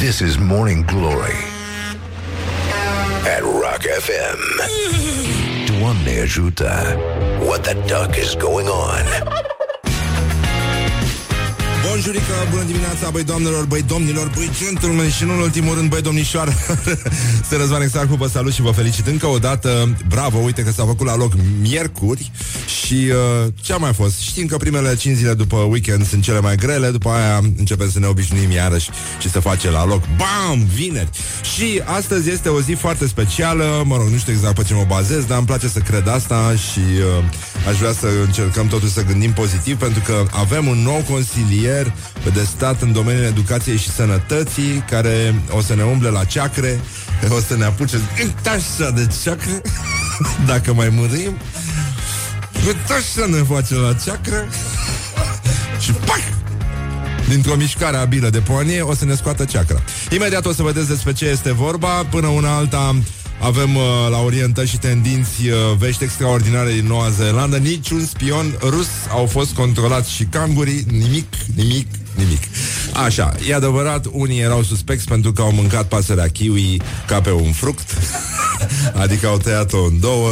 This is Morning Glory at Rock FM. Doamne ajută! What the duck is going on? Bonjurică, bună dimineața, băi doamnelor, băi domnilor, băi gentlemen și nu în ultimul rând, băi domnișoară Se Răzvan Exarcu, vă salut și vă felicit încă o dată Bravo, uite că s-a făcut la loc miercuri Și uh, ce a mai fost? Știm că primele 5 zile după weekend sunt cele mai grele După aia începem să ne obișnuim iarăși și să face la loc Bam! Vineri! Și astăzi este o zi foarte specială Mă rog, nu știu exact pe ce mă bazez Dar îmi place să cred asta și uh, aș vrea să încercăm totuși să gândim pozitiv Pentru că avem un nou consilier de stat în domeniul educației și sănătății care o să ne umble la ceacre, o să ne apuce așa de ceacre, dacă mai murim, așa ne face la ceacră și pac! Dintr-o mișcare abilă de poanie o să ne scoată ceacra. Imediat o să vedeți despre ce este vorba. Până una alta avem uh, la orientări și tendinți uh, vești extraordinare din Noua Zeelandă. Niciun spion rus au fost controlați și cangurii. Nimic, nimic, nimic. Așa, e adevărat, unii erau suspecți pentru că au mâncat pasărea kiwi ca pe un fruct. adică au tăiat-o în două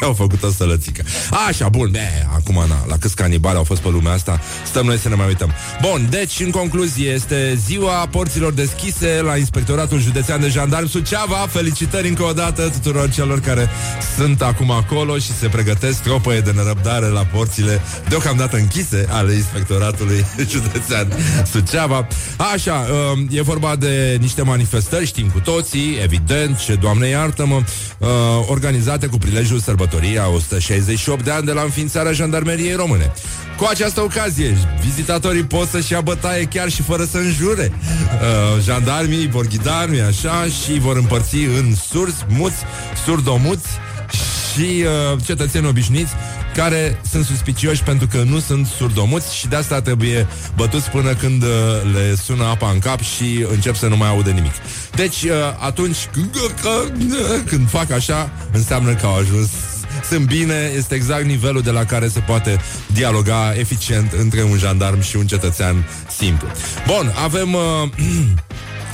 au făcut o sălățică. Așa, bun, be, acum na, la câți canibali au fost pe lumea asta, stăm noi să ne mai uităm. Bun, deci, în concluzie, este ziua porților deschise la Inspectoratul Județean de Jandarm Suceava. Felicitări încă o dată tuturor celor care sunt acum acolo și se pregătesc tropăie de nerăbdare la porțile deocamdată închise ale Inspectoratului Județean Suceava. Așa, um, e vorba de niște manifestări, știm cu toții, evident, ce, Doamne iartă-mă, uh, organizate cu prilejul sărbătorii sărbătoria 168 de ani de la înființarea jandarmeriei române. Cu această ocazie, vizitatorii pot să-și ia bătaie chiar și fără să înjure. Uh, jandarmii vor ghida așa și vor împărți în surzi, muți, surdomuți și uh, cetățeni obișnuiți care sunt suspicioși pentru că nu sunt surdomuți și de asta trebuie bătuți până când uh, le sună apa în cap și încep să nu mai aude nimic. Deci, uh, atunci când fac așa, înseamnă că au ajuns sunt bine, este exact nivelul de la care se poate dialoga eficient între un jandarm și un cetățean simplu. Bun, avem uh,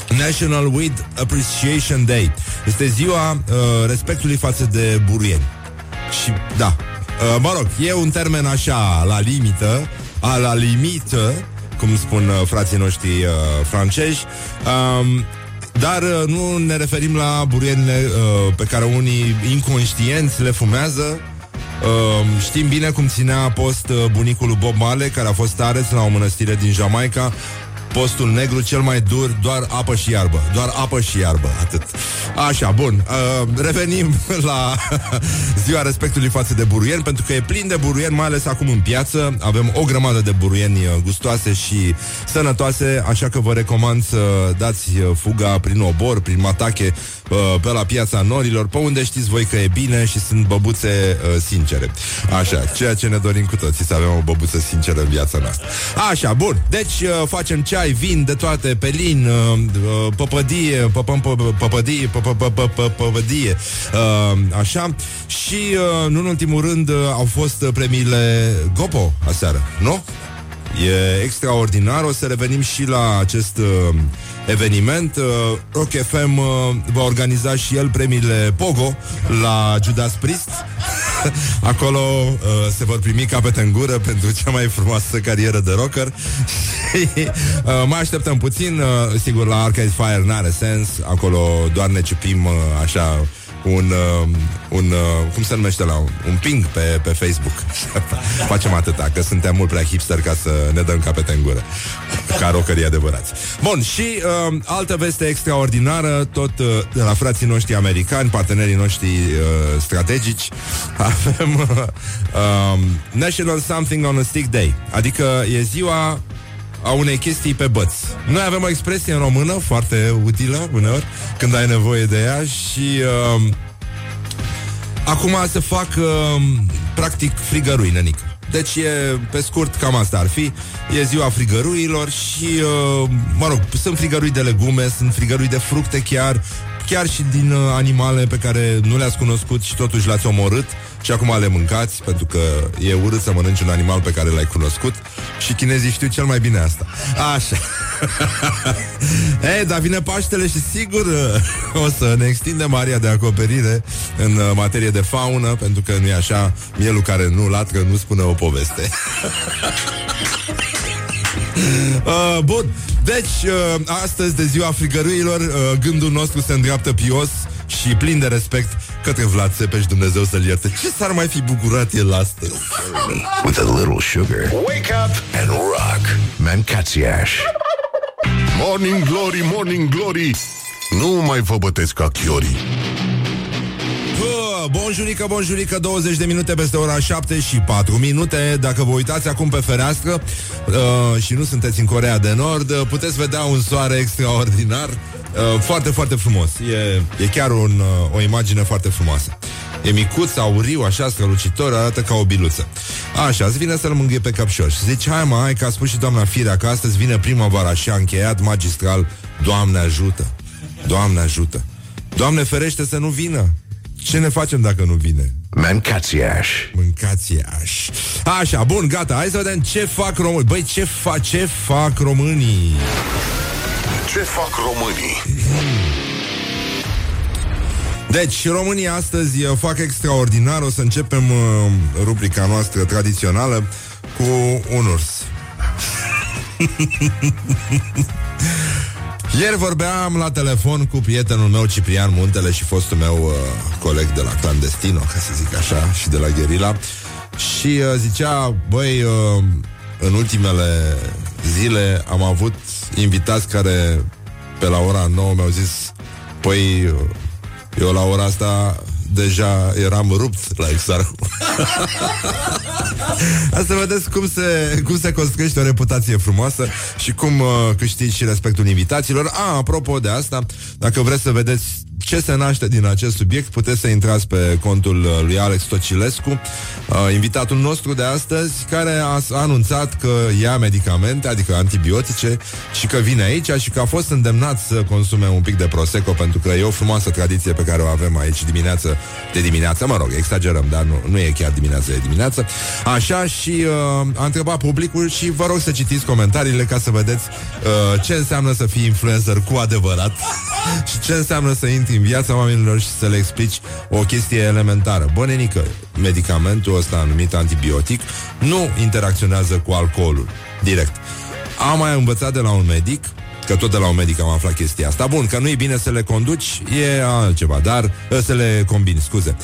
National Weed Appreciation Day. Este ziua uh, respectului față de buruieni. Și da, uh, mă rog, e un termen așa la limită, a la limită, cum spun uh, frații noștri uh, francezi. Um, dar uh, nu ne referim la buruienile uh, pe care unii inconștienți le fumează. Uh, știm bine cum ținea post uh, bunicul Bob Marley, care a fost areț la o mănăstire din Jamaica Postul negru cel mai dur, doar apă și iarbă. Doar apă și iarbă, atât. Așa, bun. Uh, revenim la ziua respectului față de buruieni, pentru că e plin de buruieni, mai ales acum în piață. Avem o grămadă de buruieni uh, gustoase și sănătoase, așa că vă recomand să dați uh, fuga prin obor, prin matache, uh, pe la piața norilor, pe unde știți voi că e bine și sunt băbuțe uh, sincere. Așa, ceea ce ne dorim cu toții, să avem o băbuță sinceră în viața noastră. Așa, bun. Deci uh, facem ceea ceai, vin, de toate, pelin, uh, uh, păpădie, păpădie, păpădie, uh, așa. Și, nu în ultimul rând, au fost premiile Gopo aseară, nu? E extraordinar, o să revenim și la acest uh, eveniment. Uh, Rock FM uh, va organiza și el premiile Pogo la Judas Priest. Acolo uh, se vor primi capete în gură pentru cea mai frumoasă carieră de rocker. și uh, mai așteptăm puțin, uh, sigur la Arcade Fire n-are sens, acolo doar ne cipim uh, așa un, uh, un uh, cum se numește la un, un ping pe, pe Facebook. Facem atâta, că suntem mult prea hipster ca să ne dăm capete în gură. Ca rocării adevărați. Bun, și uh, altă veste extraordinară, tot uh, de la frații noștri americani, partenerii noștri uh, strategici, avem uh, um, National Something on a Stick Day, adică e ziua a unei chestii pe băți. Noi avem o expresie în română foarte utilă uneori, când ai nevoie de ea și uh, acum se fac uh, practic frigărui, nănică. Deci e, pe scurt, cam asta ar fi. E ziua frigăruilor și, uh, mă rog, sunt frigărui de legume, sunt frigărui de fructe chiar, chiar și din uh, animale pe care nu le-ați cunoscut și totuși le-ați omorât și acum le mâncați, pentru că e urât să mănânci un animal pe care l-ai cunoscut și chinezii știu cel mai bine asta. Așa. Ei, dar vine Paștele și sigur o să ne extindem aria de acoperire în uh, materie de faună, pentru că nu e așa, mielul care nu latră nu spune o poveste. uh, bun, deci uh, astăzi de ziua frigăruilor, uh, gândul nostru se îndreaptă pios și plin de respect către Vlad Țepeș, Dumnezeu să-l ierte. Ce s-ar mai fi bucurat el astăzi? With a little sugar. Wake up and rock. Mancațiaș. Morning Glory, Morning Glory Nu mai vă bătesc ca chiorii Bonjurică, bonjurică, 20 de minute peste ora 7 și 4 minute. Dacă vă uitați acum pe fereastră uh, Și nu sunteți în Corea de Nord uh, Puteți vedea un soare extraordinar. Uh, Foarte, foarte frumos. E, e chiar un, uh, o imagine foarte frumoasă. E micuț, auriu, așa strălucitor, arată ca o biluță. Așa, îți vine să-l mângâie pe capșor. Și zice, hai mă, hai că a spus și doamna Firea că astăzi vine primăvara și a încheiat magistral, Doamne ajută, Doamne ajută, Doamne ferește să nu vină. Ce ne facem dacă nu vine? Mancațiaș. Mâncați-aș. Așa, bun, gata, hai să vedem ce fac românii. Băi, ce, fa- ce fac românii? Ce fac românii? Deci, românii astăzi uh, fac extraordinar. O să începem uh, rubrica noastră tradițională cu un urs. Ieri vorbeam la telefon cu prietenul meu Ciprian Muntele și fostul meu uh, coleg de la Clandestino, ca să zic așa, și de la Gherila. Și uh, zicea, băi, uh, în ultimele zile am avut invitați care pe la ora 9 mi-au zis, păi, uh, eu la ora asta deja eram rupt la Exarhu. Asta vedeți cum se, cum se construiește o reputație frumoasă și cum uh, câștigi și respectul invitaților. A, apropo de asta, dacă vreți să vedeți ce se naște din acest subiect, puteți să intrați pe contul uh, lui Alex Tocilescu, uh, invitatul nostru de astăzi, care a a anunțat că ia medicamente, adică antibiotice, și că vine aici și că a fost îndemnat să consume un pic de Prosecco, pentru că e o frumoasă tradiție pe care o avem aici dimineață de dimineață. Mă rog, exagerăm, dar nu, nu e chiar dimineață de dimineață. Așa și uh, a întrebat publicul și vă rog să citiți comentariile ca să vedeți uh, ce înseamnă să fii influencer cu adevărat și ce înseamnă să intri în viața oamenilor și să le explici o chestie elementară. Bănenică, medicamentul ăsta numit antibiotic nu interacționează cu alcoolul direct. Am mai învățat de la un medic Că tot de la un medic am aflat chestia asta Bun, că nu e bine să le conduci E altceva, dar să le combini, scuze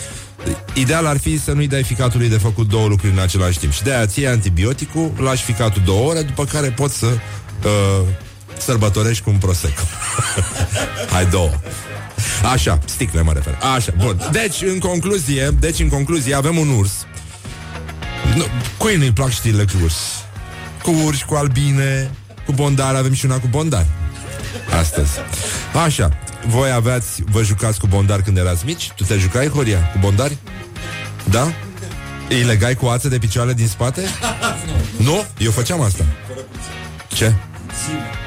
Ideal ar fi să nu-i dai ficatului de făcut două lucruri în același timp Și de-aia ții antibioticul, lași ficatul două ore După care poți să uh, sărbătorești cu un prosecco Hai două Așa, sticle mă refer Așa, bun Deci, în concluzie, deci, în concluzie avem un urs nu, Cui nu-i plac știrile cu urs? Cu urși, cu albine Cu bondari, avem și una cu bondari Astăzi Așa, voi aveați, vă jucați cu bondari când erați mici? Tu te jucai, Horia, cu bondari? Da? Îi legai cu ață de picioare din spate? Nu? Eu făceam asta Ce?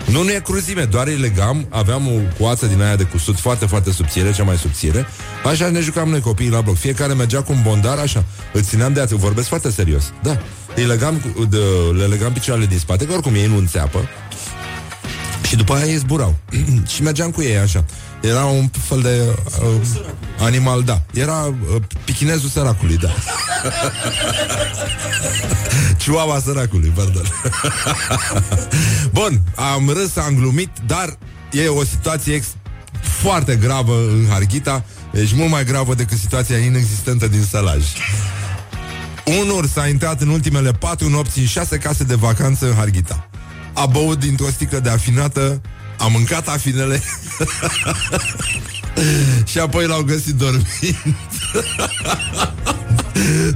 Nu, nu e cruzime, doar îi legam. Aveam o coață din aia de cusut foarte, foarte subțire Cea mai subțire. Așa ne jucam noi copiii la bloc. Fiecare mergea cu un bondar, așa. Îl țineam de ață, vorbesc foarte serios. Da, îi legam, cu- de, le legam picioarele din spate Că oricum ei nu înțeapă. Și după aia ei zburau. Și mergeam cu ei așa Era un fel de uh, animal, da. Era uh, pichinezul săracului, da. Chihuahua săracului, pardon. Bun, am râs, am glumit Dar e o situație ex- foarte gravă în Harghita. Deci mult mai gravă decât situația inexistentă din Sălaj. Un urs a intrat în ultimele patru nopți în șase case de vacanță în Harghita. A băut dintr-o sticlă de afinată, a mâncat afinele și apoi l-au găsit dormind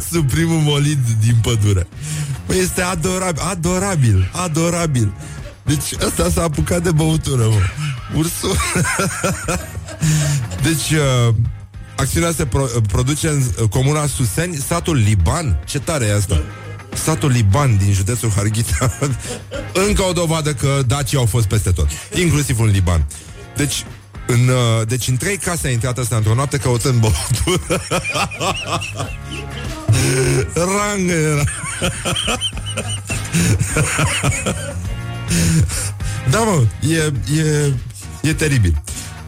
sub primul molid din pădure. Băi, este adorabil, adorabil, adorabil. Deci ăsta s-a apucat de băutură, mă. Ursul. deci, uh, acțiunea se pro- produce în uh, comuna Suseni, satul Liban. Ce tare e asta? Satul Liban din județul Harghita. Încă o dovadă că dacii au fost peste tot, inclusiv în Liban. Deci, în, uh, deci în trei case a intrat ăsta într-o noapte căutând băutură. Rangă era. Da, mă, e, e, e teribil.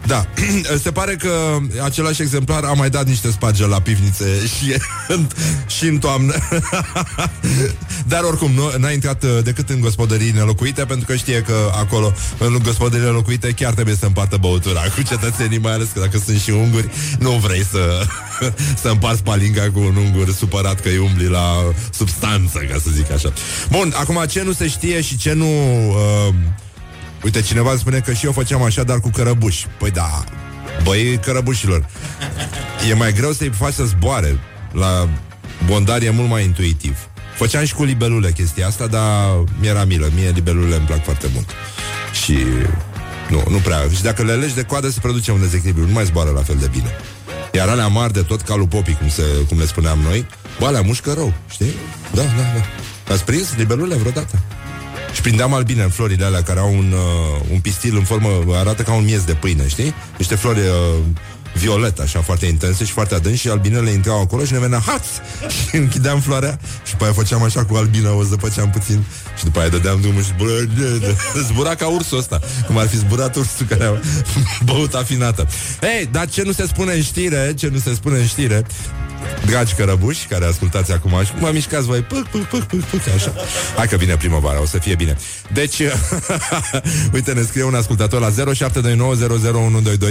Da, se pare că același exemplar a mai dat niște spargeri la pivnițe și, în, și în toamnă. Dar oricum, nu, n-a intrat uh, decât în gospodării nelocuite, pentru că știe că acolo, în gospodării nelocuite, chiar trebuie să împartă băutura cu cetățenii, mai ales că dacă sunt și unguri, nu vrei să, să împarți palinga cu un ungur supărat că îi umbli la substanță, ca să zic așa. Bun, acum ce nu se știe și ce nu... Uh, Uite, cineva spune că și eu făceam așa, dar cu cărăbuși. Păi da, băi cărăbușilor, e mai greu să-i faci să zboare. La bondar e mult mai intuitiv. Făceam și cu libelule chestia asta, dar mi-era milă. Mie libelule îmi plac foarte mult. Și nu, nu prea. Și dacă le legi de coadă se produce un dezechilibru. Nu mai zboară la fel de bine. Iar alea mari de tot, ca popii, cum, se, cum le spuneam noi, bă, alea mușcă rău, știi? Da, da, da. Ați prins libelule vreodată? Și șprindeam albine în florile alea care au un, uh, un pistil în formă, arată ca un miez de pâine, știi? Niște flori uh, violet, așa, foarte intense și foarte adânci și albinele intrau acolo și ne venea haț! Și închideam floarea și după aia făceam așa cu albina, o zăpăceam puțin și după aia dădeam drumul și zbura, zbura ca ursul ăsta, cum ar fi zburat ursul care a băut afinată. Ei, dar ce nu se spune în știre, ce nu se spune în știre, dragi cărăbuși care ascultați acum și mă mișcați voi pâc, pâc, pâc, pâc, pâc, așa. Hai că vine primăvara, o să fie bine. Deci, uite, ne scrie un ascultator la 0729001122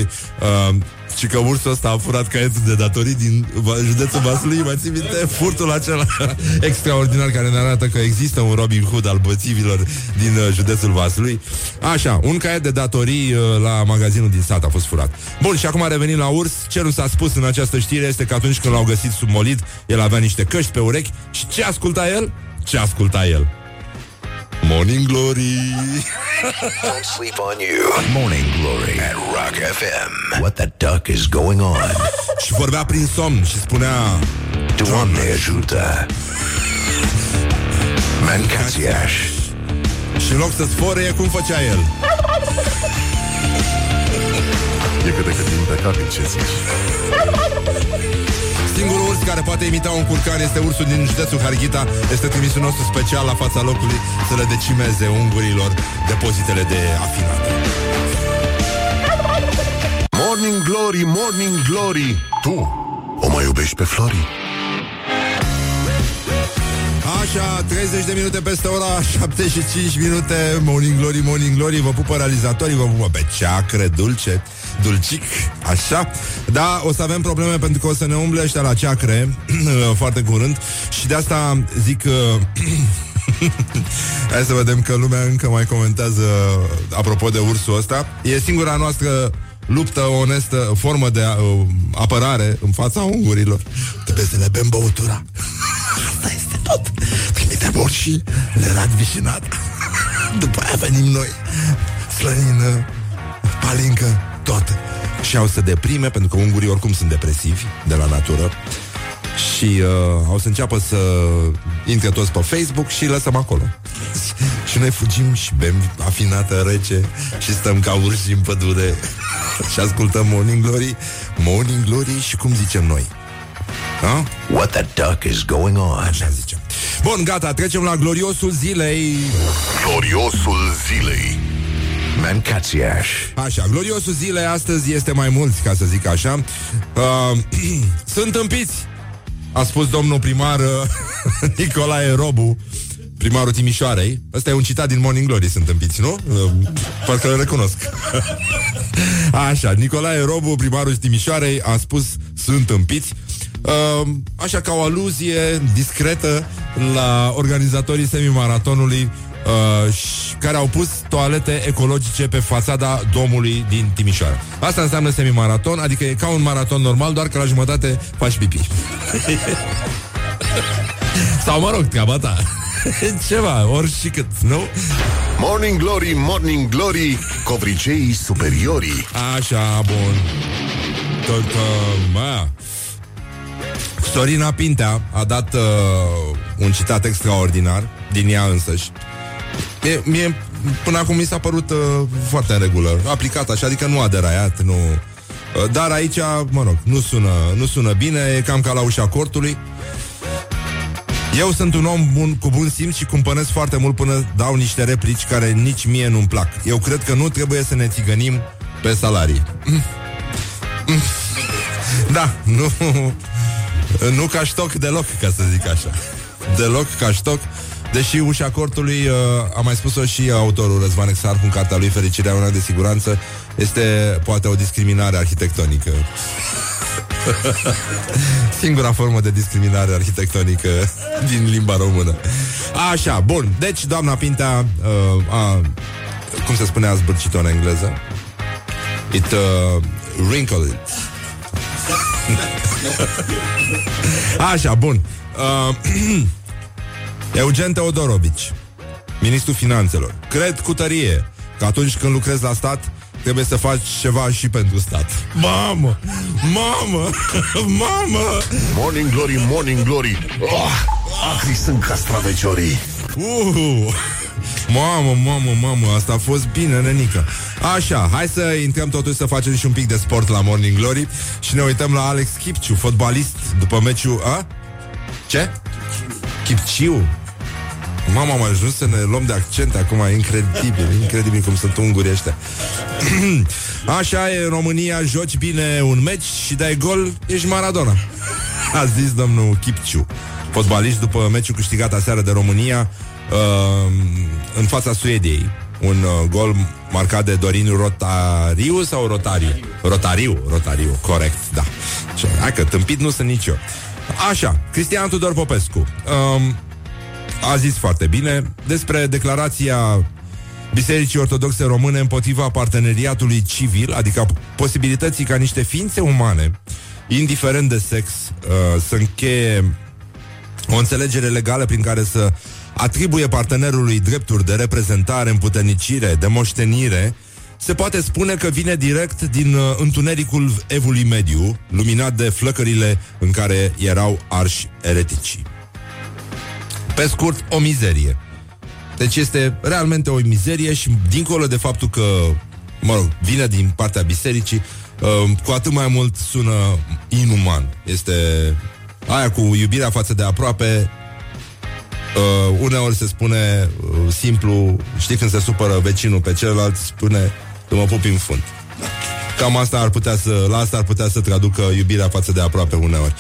uh, și că ursul ăsta a furat caietul de datorii din județul Vaslui, mai ții minte? Furtul acela extraordinar care ne arată că există un Robin Hood al bățivilor din uh, județul Vaslui. Așa, un caiet de datorii uh, la magazinul din sat a fost furat. Bun, și acum revenim la urs. Ce nu s-a spus în această știre este că atunci când l-au găsit sub molid, el avea niște căști pe urechi și ce asculta el? Ce asculta el? Morning Glory Don't sleep on you. Morning Glory at Rock FM. What the duck is going on? Și vorbea prin somn și spunea Doamne ajută. Mancațiaș. Și în loc să sfore, cum făcea el? E cât de cât impecabil ce zici. Singurul urs care poate imita un curcan este ursul din județul Harghita. Este trimisul nostru special la fața locului să le decimeze ungurilor depozitele de afinate. Morning Glory, Morning Glory Tu o mai iubești pe Flori? Așa, 30 de minute peste ora 75 minute. Morning Glory, Morning Glory. Vă pupă realizatorii, vă pupă pe ceacre dulce Dulcic, așa. Da, o să avem probleme pentru că o să ne umble ăștia la ceacre Foarte curând. Și de asta zic Hai să vedem că lumea încă mai comentează Apropo de ursul ăsta. E singura noastră luptă onestă, formă de uh, apărare în fața ungurilor. Trebuie să le bem băutura. Asta este tot. Trimitem și le rad vișinat. După aia venim noi. Slănină, palincă, tot. Și au să deprime, pentru că ungurii oricum sunt depresivi de la natură. Și uh, au să înceapă să intre toți pe Facebook și lăsăm acolo. și noi fugim și bem afinată rece și stăm ca urși în pădure și ascultăm Morning Glory, Morning Glory și cum zicem noi. Da? What the duck is going on? Așa zicem. Bun, gata, trecem la gloriosul zilei. Gloriosul zilei Mancațiaș. Așa, gloriosul zilei astăzi este mai mulți, ca să zic așa. Uh, sunt împiți, a spus domnul primar uh, Nicolae Robu, primarul Timișoarei. Ăsta e un citat din Morning Glory, sunt împiți, nu? Uh, parcă îl recunosc. Așa, Nicolae Robu, primarul Timișoarei, a spus sunt împiți. Uh, așa ca o aluzie discretă la organizatorii semimaratonului uh, care au pus toalete ecologice pe fațada domului din Timișoara. Asta înseamnă semimaraton, adică e ca un maraton normal, doar că la jumătate faci pipi. Sau mă rog, treaba ta. Ceva, ori și cât, nu? Morning Glory, Morning Glory Covriceii superiorii Așa, bun. Tot, uh, mă, Sorina Pintea a dat uh, un citat extraordinar din ea însăși. Mie, mie până acum mi s-a părut uh, foarte în regulă, aplicat așa, adică nu a deraiat, nu... Uh, dar aici, mă rog, nu sună, nu sună bine, e cam ca la ușa cortului. Eu sunt un om bun, cu bun simț și cumpănesc foarte mult până dau niște replici care nici mie nu-mi plac. Eu cred că nu trebuie să ne țigănim pe salarii. Da, nu, nu ca ștoc deloc, ca să zic așa. Deloc ca ștoc. Deși ușa cortului, uh, a mai spus-o și autorul Răzvan Exarhu în cartea lui Fericirea una de siguranță, este poate o discriminare arhitectonică. Singura formă de discriminare arhitectonică din limba română. Așa, bun. Deci, doamna Pintea uh, a, cum se spunea zbârcit în engleză? It uh, wrinkled. Așa, bun. Uh, Eugen Teodorovici, ministrul finanțelor. Cred cu tărie că atunci când lucrezi la stat, trebuie să faci ceva și pentru stat. Mamă! Mamă! Mamă! Morning glory, morning glory. Oh, acri sunt castraveciorii. Uh! Mamă, mamă, mamă, asta a fost bine, nenică. Așa, hai să intrăm totuși să facem și un pic de sport la Morning Glory și ne uităm la Alex Kipciu, fotbalist, după meciul... A? Ce? Kipciu? Mama, am ajuns să ne luăm de accent acum, incredibil, incredibil cum sunt ungurii ăștia. Așa e, în România joci bine un meci și dai gol, ești Maradona. A zis domnul Kipciu, fotbalist după meciul câștigat aseară de România uh, în fața Suediei. Un uh, gol marcat de Dorin Rotariu sau Rotariu? Rotariu, Rotariu, corect, da. Hai că tâmpit nu sunt nici eu. Așa, Cristian Tudor Popescu. Um, a zis foarte bine despre declarația Bisericii Ortodoxe Române împotriva parteneriatului civil, adică posibilității ca niște ființe umane, indiferent de sex, uh, să încheie o înțelegere legală prin care să atribuie partenerului drepturi de reprezentare, împuternicire, de moștenire, se poate spune că vine direct din uh, întunericul evului mediu, luminat de flăcările în care erau arși ereticii. Pe scurt, o mizerie. Deci este realmente o mizerie și dincolo de faptul că, mă rog, vine din partea bisericii, uh, cu atât mai mult sună inuman. Este aia cu iubirea față de aproape, Uh, uneori se spune uh, simplu, știi când se supără vecinul pe celălalt, spune că mă pupi în fund. Cam asta ar putea să, la asta ar putea să traducă iubirea față de aproape uneori.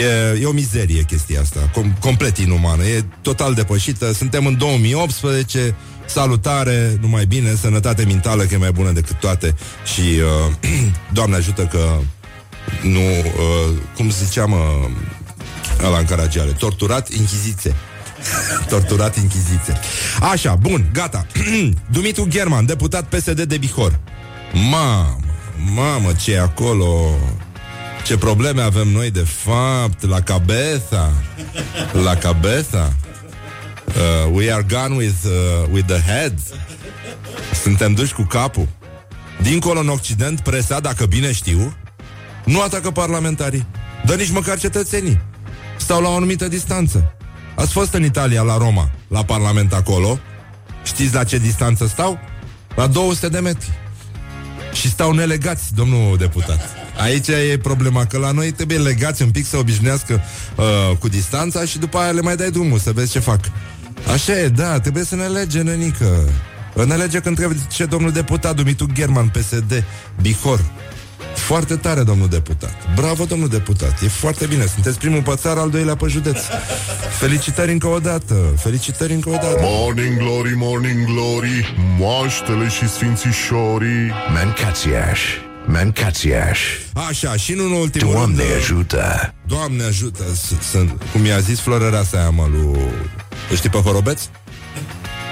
E, e o mizerie chestia asta, com, complet inumană, e total depășită. Suntem în 2018, salutare, numai bine, sănătate mentală, că e mai bună decât toate și uh, Doamne ajută că nu, uh, cum ziceam uh, ăla în Caragiale, torturat, închiziție. Torturat Inchiziție. Așa, bun, gata. Dumitru German, deputat PSD de Bihor. Mamă, mamă, ce e acolo? Ce probleme avem noi, de fapt, la cabeza. La cabeza. Uh, we are gone with, uh, with the head. Suntem duși cu capul. Dincolo în Occident, presa, dacă bine știu, nu atacă parlamentarii, dar nici măcar cetățenii. Stau la o anumită distanță. Ați fost în Italia, la Roma, la Parlament acolo. Știți la ce distanță stau? La 200 de metri. Și stau nelegați, domnul deputat. Aici e problema, că la noi trebuie legați un pic să obișnuiască uh, cu distanța și după aia le mai dai drumul să vezi ce fac. Așa e, da, trebuie să ne lege, nenică. Ne lege când trebuie ce domnul deputat Dumitru German, PSD, Bihor. Foarte tare, domnul deputat. Bravo, domnul deputat. E foarte bine. Sunteți primul pe țară, al doilea pe județ. Felicitări încă o dată. Felicitări încă o dată. Morning glory, morning glory, moaștele și sfințișorii. Mancațiaș. Mancațiaș. Așa, și nu în ultimul Doamne rând... ajută. Doamne ajută. Sunt, cum i-a zis florărea aia, mă, lui... Îl știi pe Horobeț?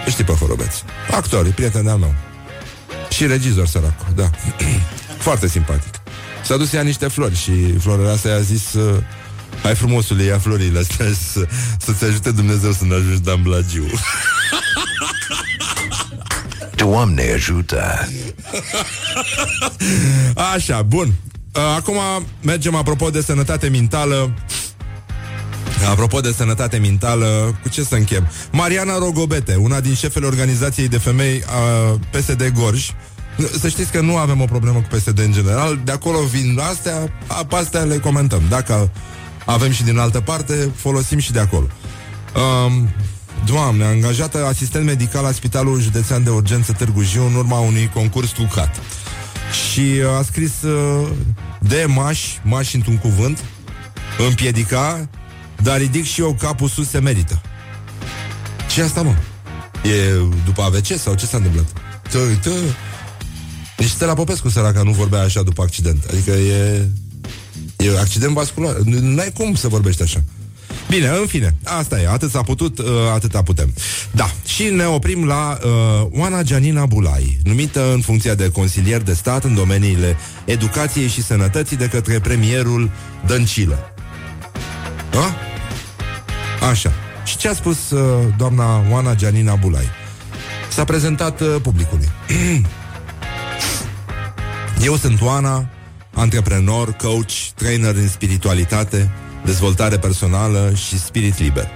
Îl știi pe Horobeț. Actor, e prieten de-al meu. Și regizor, săracu, da. Foarte simpatic. S-a dus ea niște flori și florărea asta i-a zis uh, Hai frumosule, ia florile astea să, Să-ți ajute Dumnezeu să ne ajungi Dan Blagiu Doamne ajută. Așa, bun uh, Acum mergem apropo de sănătate mentală Apropo de sănătate mentală, cu ce să închem? Mariana Rogobete, una din șefele organizației de femei a PSD Gorj, să știți că nu avem o problemă cu PSD în general, de acolo vin astea, pe astea le comentăm. Dacă avem și din altă parte, folosim și de acolo. Um, Doamne, angajată asistent medical la Spitalul Județean de Urgență Târgu Jiu în urma unui concurs trucat. Și uh, a scris uh, de mași, mași într-un cuvânt, împiedica, dar ridic și eu capul sus se merită. Ce asta, mă? E după AVC sau ce s-a întâmplat? Tă, tă. Deci Stella Popescu, săraca, nu vorbea așa după accident. Adică e... E accident vascular. N-ai cum să vorbești așa. Bine, în fine, asta e, atât s-a putut, uh, atâta putem. Da, și ne oprim la uh, Oana Gianina Bulai, numită în funcția de consilier de stat în domeniile educației și sănătății de către premierul Dăncilă. Da? Așa. Și ce a spus uh, doamna Oana Gianina Bulai? S-a prezentat uh, publicului. Eu sunt Oana, antreprenor, coach, trainer în spiritualitate, dezvoltare personală și spirit liber.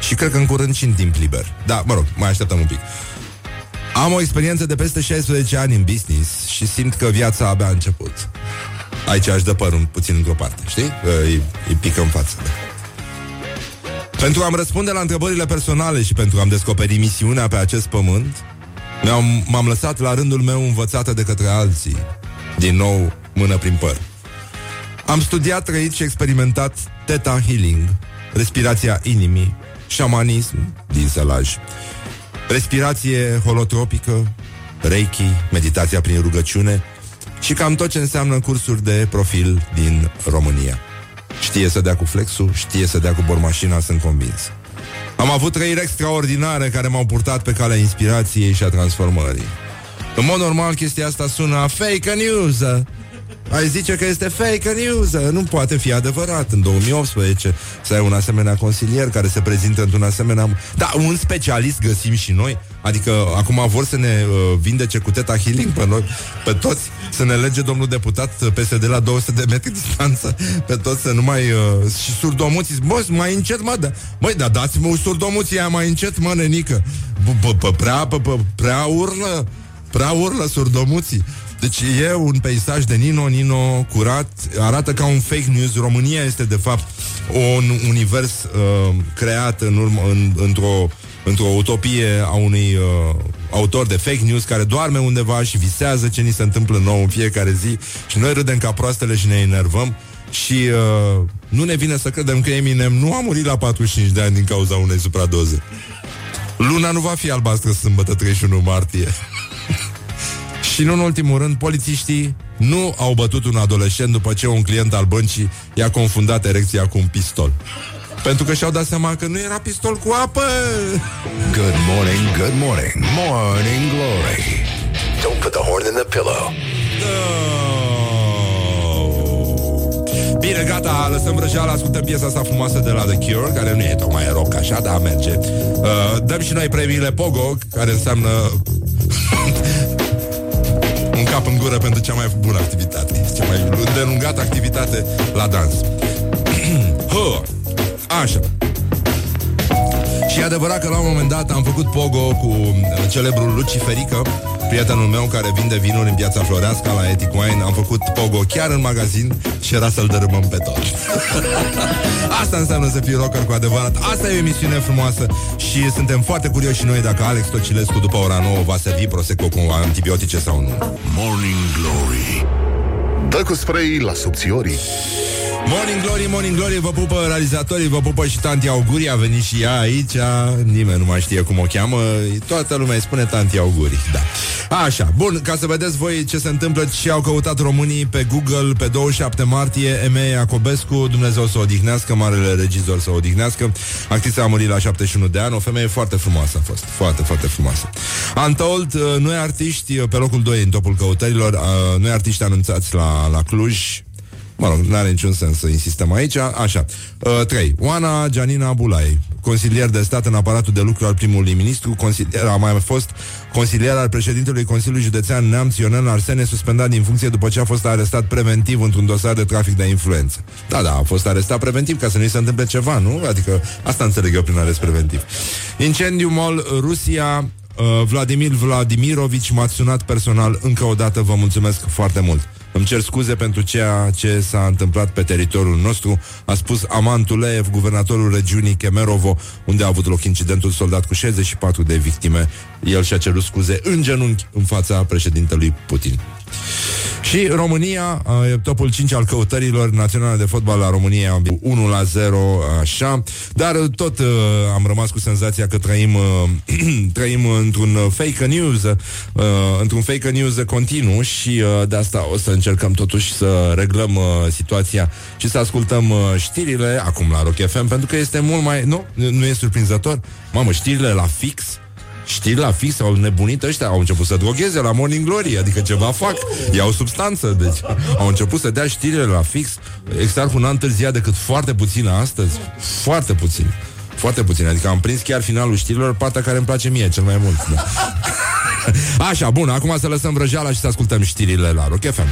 Și cred că în curând și în timp liber. Da, mă rog, mai așteptăm un pic. Am o experiență de peste 16 ani în business și simt că viața abia a început. Aici aș dă părul puțin într-o parte, știi? Îi, îi pică în față. Da. Pentru a-mi răspunde la întrebările personale și pentru a-mi descoperi misiunea pe acest pământ, m-am, m-am lăsat la rândul meu învățată de către alții. Din nou, mână prin păr. Am studiat, trăit și experimentat Theta Healing, respirația inimii, șamanism din sălaj, respirație holotropică, Reiki, meditația prin rugăciune și cam tot ce înseamnă cursuri de profil din România. Știe să dea cu flexul, știe să dea cu bormașina, sunt convins. Am avut trăiri extraordinare care m-au purtat pe calea inspirației și a transformării. În mod normal, chestia asta sună fake news, ai zice că este fake news, nu poate fi adevărat. În 2018 să ai un asemenea consilier care se prezintă într-un asemenea... Da, un specialist găsim și noi, adică acum vor să ne uh, vindece cu teta healing pe noi, pe toți, să ne lege domnul deputat PSD la 200 de metri distanță, pe toți să nu mai... Uh, și surdomuții, bă, mai încet, mă, da, măi, da, dați-mă surdomuții aia mai încet, mă, nenică, prea, prea urlă, prea urlă surdomuții. Deci e un peisaj de Nino, Nino curat, arată ca un fake news. România este de fapt un univers uh, creat în urmă, în, într-o într-o utopie a unui uh, autor de fake news care doarme undeva și visează ce ni se întâmplă nou în fiecare zi și noi râdem ca proastele și ne enervăm și uh, nu ne vine să credem că Eminem nu a murit la 45 de ani din cauza unei supradoze. Luna nu va fi albastră sâmbătă 31 martie. Și nu în ultimul rând, polițiștii nu au bătut un adolescent după ce un client al băncii i-a confundat erecția cu un pistol. Pentru că și-au dat seama că nu era pistol cu apă. Good morning, good morning, morning glory. Don't put the horn in the pillow. Bine, gata, lăsăm vrăjeala, ascultăm piesa asta frumoasă de la The Cure, care nu e tocmai rock așa, dar merge. Uh, dăm și noi premiile Pogo, care înseamnă un cap în gură pentru cea mai bună activitate, cea mai îndelungată activitate la dans. Așa. Și e adevărat că la un moment dat am făcut pogo cu uh, celebrul Luciferică, prietenul meu care vinde vinuri în piața Floreasca la Ethic Wine. Am făcut pogo chiar în magazin și era să-l dărâmăm pe tot. Asta înseamnă să fii rocker cu adevărat. Asta e o emisiune frumoasă și suntem foarte curioși și noi dacă Alex Tocilescu după ora 9 va servi Prosecco cu antibiotice sau nu. Morning Glory Dă cu spray la subțiorii Morning Glory, Morning Glory, vă pupă realizatorii, vă pupă și tanti Auguri, a venit și ea aici, nimeni nu mai știe cum o cheamă, toată lumea îi spune tanti Auguri, da. Așa, bun, ca să vedeți voi ce se întâmplă și au căutat românii pe Google pe 27 martie, Eme Iacobescu, Dumnezeu să o odihnească, marele regizor să o odihnească, actrița a murit la 71 de ani, o femeie foarte frumoasă a fost, foarte, foarte frumoasă. Untold, uh, noi artiști, uh, pe locul 2 în topul căutărilor, uh, noi artiști anunțați la, la Cluj, Mă rog, nu are niciun sens să insistăm aici. Așa. Uh, 3. Oana Gianina Bulai, consilier de stat în aparatul de lucru al primului ministru, consilier, a mai fost consilier al președintelui Consiliului Județean Neamț Ionel Arsene, suspendat din funcție după ce a fost arestat preventiv într-un dosar de trafic de influență. Da, da, a fost arestat preventiv ca să nu-i se întâmple ceva, nu? Adică asta înțeleg eu prin arest preventiv. Incendiu mol Rusia, uh, Vladimir Vladimirovici m-a sunat personal încă o dată, vă mulțumesc foarte mult. Îmi cer scuze pentru ceea ce s-a întâmplat pe teritoriul nostru, a spus Aman Tuleev, guvernatorul regiunii Kemerovo, unde a avut loc incidentul soldat cu 64 de victime. El și-a cerut scuze în genunchi în fața președintelui Putin. Și România, e topul 5 al căutărilor naționale de fotbal la România, 1 la 0, așa. Dar tot uh, am rămas cu senzația că trăim, uh, trăim într-un fake news, uh, într-un fake news continuu și uh, de asta o să încercăm totuși să reglăm uh, situația și să ascultăm uh, știrile acum la Rock FM, pentru că este mult mai... Nu? Nu e surprinzător? Mamă, știrile la fix Știi, la fix au nebunit ăștia, au început să drogheze la Morning Glory, adică ceva fac, iau substanță, deci au început să dea știrile la fix. Exarhul n-a întârziat decât foarte puțin astăzi, foarte puțin. Foarte puțin, adică am prins chiar finalul știrilor, partea care îmi place mie cel mai mult. Da. Așa, bun, acum să lăsăm vrăjeala și să ascultăm știrile la Rock FM.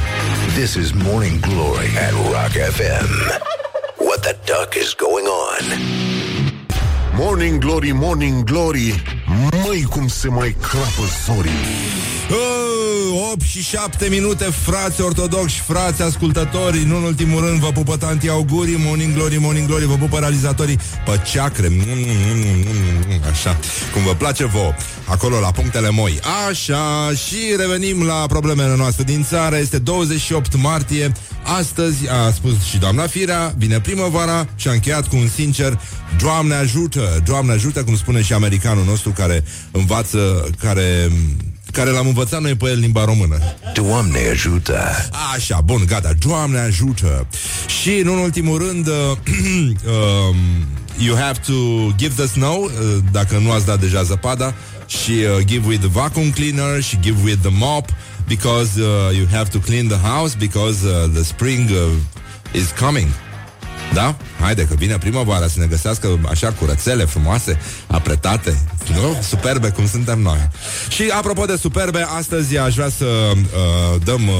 This is Morning Glory at Rock FM. What the duck is going on? Morning Glory, Morning Glory Măi cum se mai crapă zorii. 8 și 7 minute, frați ortodoxi, frați ascultători, nu în ultimul rând vă pupă tanti augurii, Morning Glory, Morning Glory, vă pupă realizatorii pe ceacre, așa, cum vă place vouă, acolo la punctele moi. Așa, și revenim la problemele noastre din țară, este 28 martie, astăzi, a spus și doamna Firea, vine primăvara și a încheiat cu un sincer Doamne ajută, Doamne ajută, cum spune și americanul nostru care învață, care care l-am învățat noi pe el limba română. Doamne ajută! Așa, bun, gata, Doamne ajută! Și, în ultimul rând, uh, um, you have to give the snow, uh, dacă nu ați dat deja zăpada, și uh, give with the vacuum cleaner și give with the mop, because uh, you have to clean the house, because uh, the spring uh, is coming. Da? Haide că vine primăvara să ne găsească așa curățele frumoase, apretate, nu? Superbe cum suntem noi. Și apropo de superbe, astăzi aș vrea să uh, dăm uh,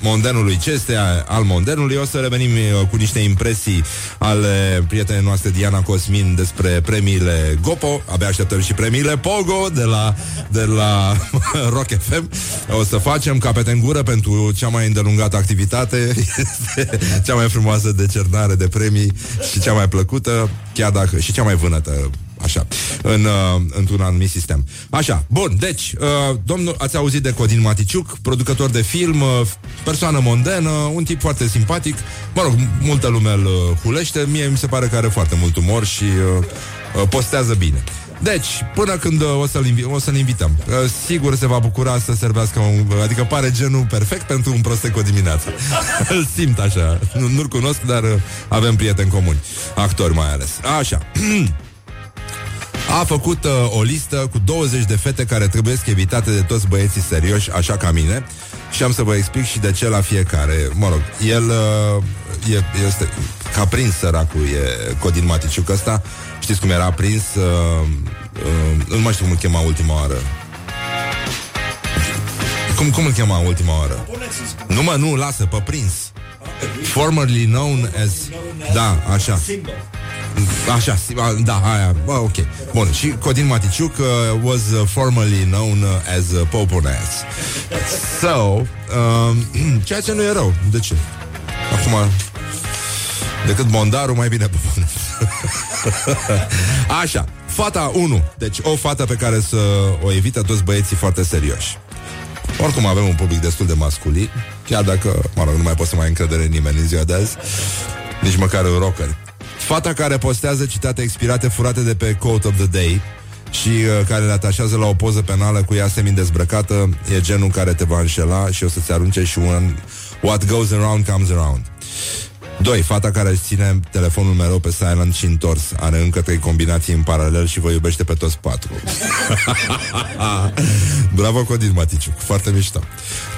mondenului ce este al mondenului. O să revenim uh, cu niște impresii ale prietenei noastre Diana Cosmin despre premiile Gopo. Abia așteptăm și premiile Pogo de la, de la Rock FM. O să facem capete în gură pentru cea mai îndelungată activitate. Este cea mai frumoasă decernare de premii și cea mai plăcută, chiar dacă și cea mai vânătă Așa, în, uh, într-un anumit sistem. Așa, bun, deci, uh, domnul, ați auzit de Codin Maticiuc, producător de film, uh, persoană mondenă, un tip foarte simpatic. Mă rog, multă lume îl uh, hulește, mie mi se pare că are foarte mult umor și uh, uh, postează bine. Deci, până când uh, o să-l, invi- o să-l invităm. Uh, Sigur se va bucura să servească un, Adică pare genul perfect pentru un prosteco dimineața Îl simt așa. Nu, Nu-l cunosc, dar uh, avem prieteni comuni. Actori mai ales. Așa. A făcut uh, o listă cu 20 de fete Care trebuie evitate de toți băieții serioși Așa ca mine. Și am să vă explic și de ce la fiecare. Mă rog, el uh, e, este Ca prins săracul E Codin Maticiuc ăsta Știți cum era prins uh, uh, Nu mai știu cum îl chema ultima oară. Cum, cum îl chema ultima oară? Nu mă, nu, lasă, pe prins. Formerly known as Da, așa. Așa, da, aia, bă, ok. Bun, și Codin Maticiuc uh, Was uh, formerly known uh, as uh, Popones So uh, Ceea ce nu e rău, de ce? Acum Decât Bondaru, mai bine Popones Așa, fata 1 Deci o fată pe care să o evită toți băieții foarte serioși. Oricum avem un public destul de masculin Chiar dacă, mă rog, nu mai pot să mai încredere în nimeni în ziua de azi Nici măcar în rocker. Fata care postează citate expirate furate de pe Quote of the Day și uh, care le atașează la o poză penală cu ea semi-dezbrăcată e genul care te va înșela și o să-ți arunce și un What goes around comes around. 2. Fata care își ține telefonul mereu pe silent și întors. Are încă trei combinații în paralel Și vă iubește pe toți patru. Bravo Codin Maticiu. Foarte mișto.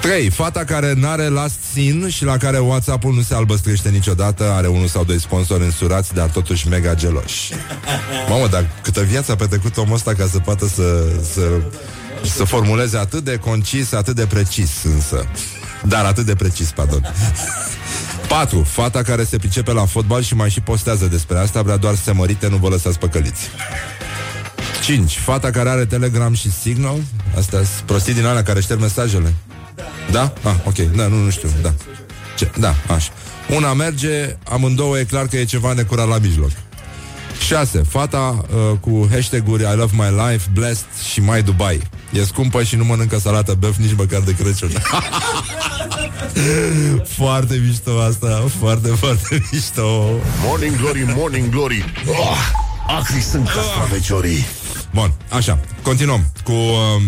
3. Fata care n-are last scene Și la care WhatsApp-ul nu se albăstrește niciodată Are unul sau doi sponsori însurați Dar totuși mega geloși. Mamă, dar câtă viață a petrecut omul ăsta Ca să poată să, să, să formuleze atât de concis Atât de precis însă. Dar atât de precis, pardon 4. Fata care se pricepe la fotbal și mai și postează despre asta Vrea doar să se mărite, nu vă lăsați păcăliți 5. Fata care are Telegram și Signal Astea sunt prostii din alea care șterg mesajele Da? Ah, ok, da, nu, nu știu, da. Ce? Da, așa. Una merge, amândouă e clar că e ceva necurat la mijloc. 6. Fata uh, cu hashtag-uri I love my life, blessed și mai Dubai. E scumpă și nu mănâncă salată băf nici măcar de Crăciun. foarte mișto asta, foarte, foarte mișto. Morning glory, morning glory. Oh, acri sunt castraveciorii. Bun, așa, continuăm cu uh,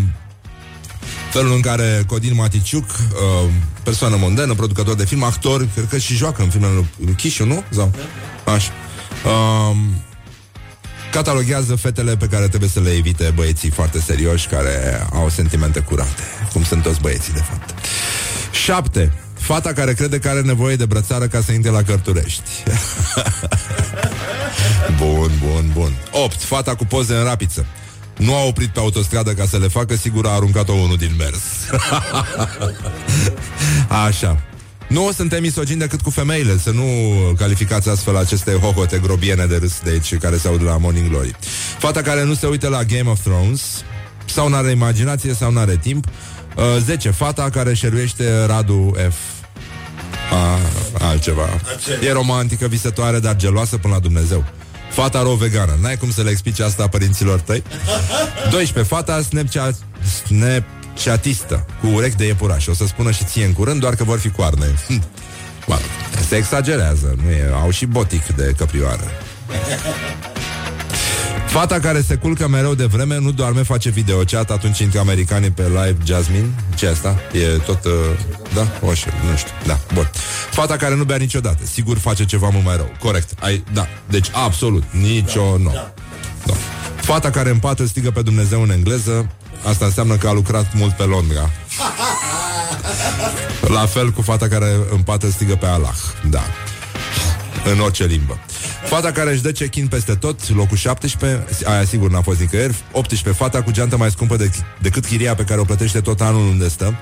felul în care Codin Maticiuc, uh, persoană mondenă, producător de film, actor, cred că și joacă în filmele lui Chishu, nu? Sau? Așa. Uh, cataloghează fetele pe care trebuie să le evite băieții foarte serioși care au sentimente curate, cum sunt toți băieții, de fapt. 7. Fata care crede că are nevoie de brățară ca să intre la cărturești. bun, bun, bun. 8. Fata cu poze în rapiță. Nu a oprit pe autostradă ca să le facă, sigur a aruncat-o unul din mers. Așa. Nu suntem misogini decât cu femeile Să nu calificați astfel aceste hohote grobiene de râs de aici Care se aud la Morning Glory. Fata care nu se uită la Game of Thrones Sau n-are imaginație sau n-are timp uh, 10. Fata care șeruiește Radu F. A, Altceva. E romantică, visătoare, dar geloasă până la Dumnezeu. Fata ro vegană. N-ai cum să le explici asta părinților tăi? 12. Fata Snapchat Snap chatistă, cu urechi de iepuraș. O să spună și ție în curând, doar că vor fi coarne. Mă, se exagerează, nu e, au și botic de căprioară. Fata care se culcă mereu de vreme Nu doarme, face videochat Atunci intră americanii pe live Jasmine ce asta? E tot... Uh, da? Oșe, nu știu Da, bun Fata care nu bea niciodată Sigur face ceva mult mai rău Corect Ai, Da, deci absolut Nicio... Da. No. Da. Fata care în pat strigă pe Dumnezeu în engleză Asta înseamnă că a lucrat mult pe Londra. La fel cu fata care împată strigă pe Allah. Da. În orice limbă. Fata care își dă check-in peste tot, locul 17, aia sigur n-a fost nicăieri, 18, fata cu geantă mai scumpă de, decât chiria pe care o plătește tot anul unde stă.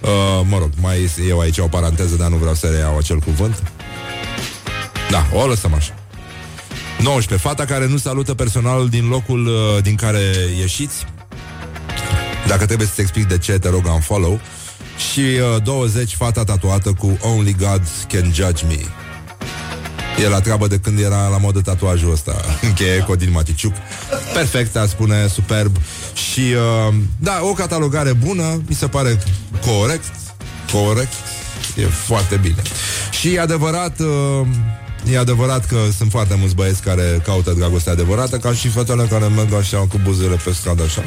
Uh, mă rog, mai eu aici o paranteză, dar nu vreau să reiau acel cuvânt. Da, o lăsăm așa. 19. Fata care nu salută personalul din locul uh, din care ieșiți dacă trebuie să-ți explic de ce, te rog, am follow. Și uh, 20, fata tatuată cu Only God Can Judge Me. E la treabă de când era la modă tatuajul ăsta. Încheie Codin Maticiuc. Perfect, a spune, superb. Și, uh, da, o catalogare bună Mi se pare corect. Corect. E foarte bine. Și e adevărat uh, E adevărat că sunt foarte mulți băieți care caută dragoste adevărată, ca și fetele care merg așa cu buzele pe stradă așa.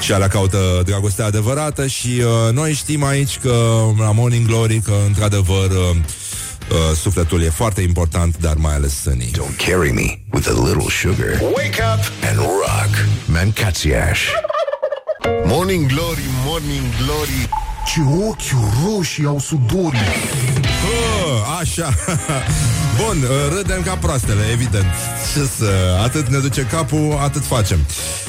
Și alea caută dragoste adevărată și uh, noi știm aici că la Morning Glory că într-adevăr uh, uh, sufletul e foarte important, dar mai ales sânii. Don't carry me with a little sugar. Wake up and rock. Mancațiaș. Morning Glory, Morning Glory Ce ochi roșii au sudorii uh, Așa Bun, uh, râdem ca proastele, evident Ce să, atât ne duce capul, atât facem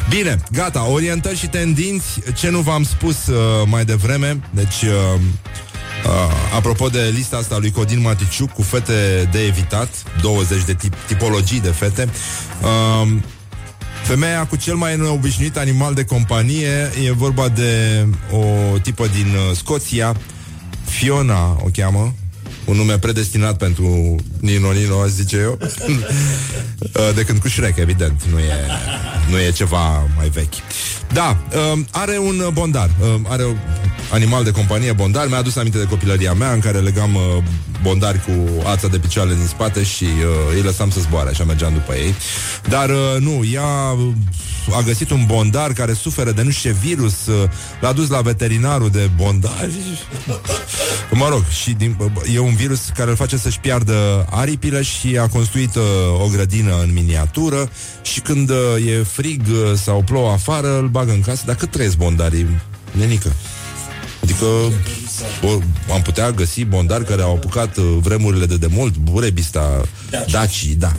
Bine, gata, orientări și tendinți Ce nu v-am spus uh, mai devreme Deci uh, Uh, apropo de lista asta lui Codin Maticiuc cu fete de evitat, 20 de tip, tipologii de fete. Uh, Femeia cu cel mai neobișnuit animal de companie e vorba de o tipă din uh, Scoția, Fiona o cheamă, un nume predestinat pentru Nino Nino, aș zice eu. Uh, de când cu Shrek, evident, nu e, nu e ceva mai vechi. Da, um, are un bondar, um, are un animal de companie bondar. Mi-a adus aminte de copilăria mea în care legam uh, bondari cu ața de picioare din spate și uh, îi lăsam să zboare, așa mergeam după ei. Dar uh, nu, ea a găsit un bondar care suferă de nu știu ce virus, uh, l-a dus la veterinarul de bondari. Mă rog, și din, e un virus care îl face să-și piardă aripile și a construit uh, o grădină în miniatură și când uh, e frig uh, sau plouă afară, îl bagă în casă. Dar cât trăiesc bondarii, nenică? Adică o, am putea găsi bondari care au apucat uh, vremurile de demult, Burebista, Daci, da.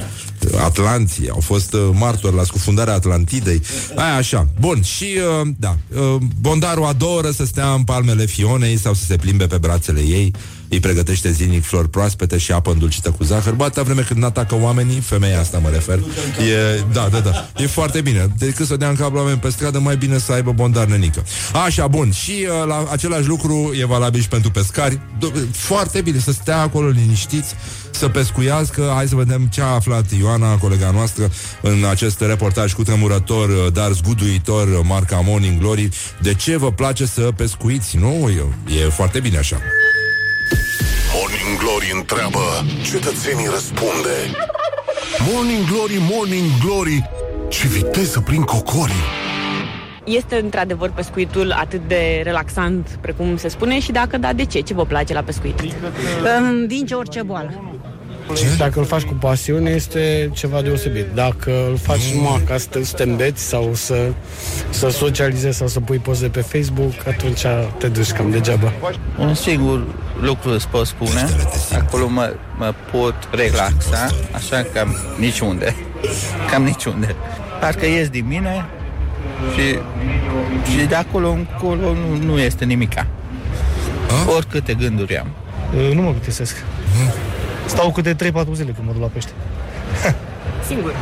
Atlanții, au fost uh, martori la scufundarea Atlantidei. Aia așa. Bun, și uh, da, uh, bondarul adoră să stea în palmele Fionei sau să se plimbe pe brațele ei îi pregătește zilnic flori proaspete și apă îndulcită cu zahăr. Bă, atâta vreme când atacă oamenii, femeia asta mă refer, e, da, da, da, e foarte bine. Decât să dea în cap la oameni pe stradă, mai bine să aibă bondar nenică. Așa, bun. Și uh, la același lucru e valabil și pentru pescari. Foarte bine să stea acolo liniștiți, să pescuiască. Hai să vedem ce a aflat Ioana, colega noastră, în acest reportaj cu tremurător, uh, dar zguduitor, uh, marca Morning Glory. De ce vă place să pescuiți? Nu? E, e foarte bine așa. Morning Glory întreabă, cetățenii răspunde. Morning Glory, Morning Glory, ce viteză prin cocorii! Este într-adevăr pescuitul atât de relaxant, precum se spune, și dacă da, de ce? Ce vă place la pescuit? Îmi vinge orice boală. Ce? Dacă îl faci cu pasiune, este ceva deosebit. Dacă îl faci mm. numai ca să te îmbeți sau să, să socializezi sau să pui poze pe Facebook, atunci te duci cam degeaba. Un singur lucru îți pot spune, acolo mă, mă pot relaxa, așa cam niciunde. Cam niciunde. Parcă ies din mine, și, și de acolo încolo nu, nu este nimica. A? Oricâte gânduri am. Nu mă plictisesc. Stau câte 3-4 zile când mă duc la pește. Singur?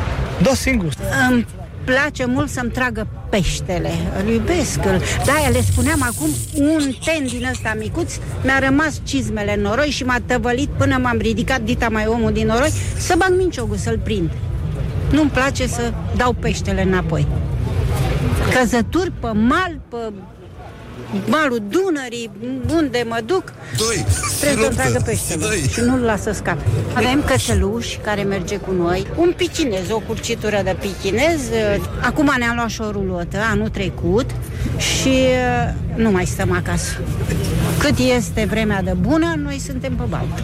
Da, singur. Îmi place mult să-mi tragă peștele. Îl iubesc. Îl... Da, le spuneam acum, un ten din ăsta micuț mi-a rămas cizmele în noroi și m-a tăvălit până m-am ridicat dita mai omul din noroi să bag minciogul să-l prind. Nu-mi place să dau peștele înapoi căzături pe mal, pe malul Dunării, unde mă duc, Doi, trebuie să tragă peștele și nu-l lasă scape. Avem cățeluș care merge cu noi, un pichinez, o curcitură de pichinez. Acum ne-am luat și o rulotă, anul trecut, și uh, nu mai stăm acasă. Cât este vremea de bună, noi suntem pe baltă.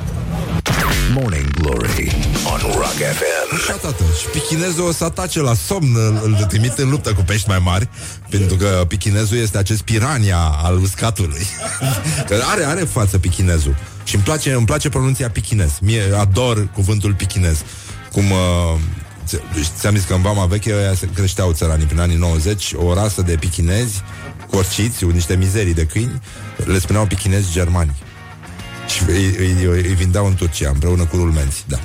Morning Glory on Rock FM. Așa, tată. Și pichinezul o să atace la somn, îl, îl trimite în luptă cu pești mai mari, pentru că pichinezul este acest pirania al uscatului. că are, are față pichinezul. Și îmi place, îmi place pronunția pichinez. Mie ador cuvântul pichinez. Cum uh, ți-am zis că în Vama Veche ăia se creșteau țăranii prin anii 90, o rasă de pichinezi, corciți, niște mizerii de câini, le spuneau pichinezi germani. Și îi, îi, îi vindeau în Turcia împreună cu rulmenți, da.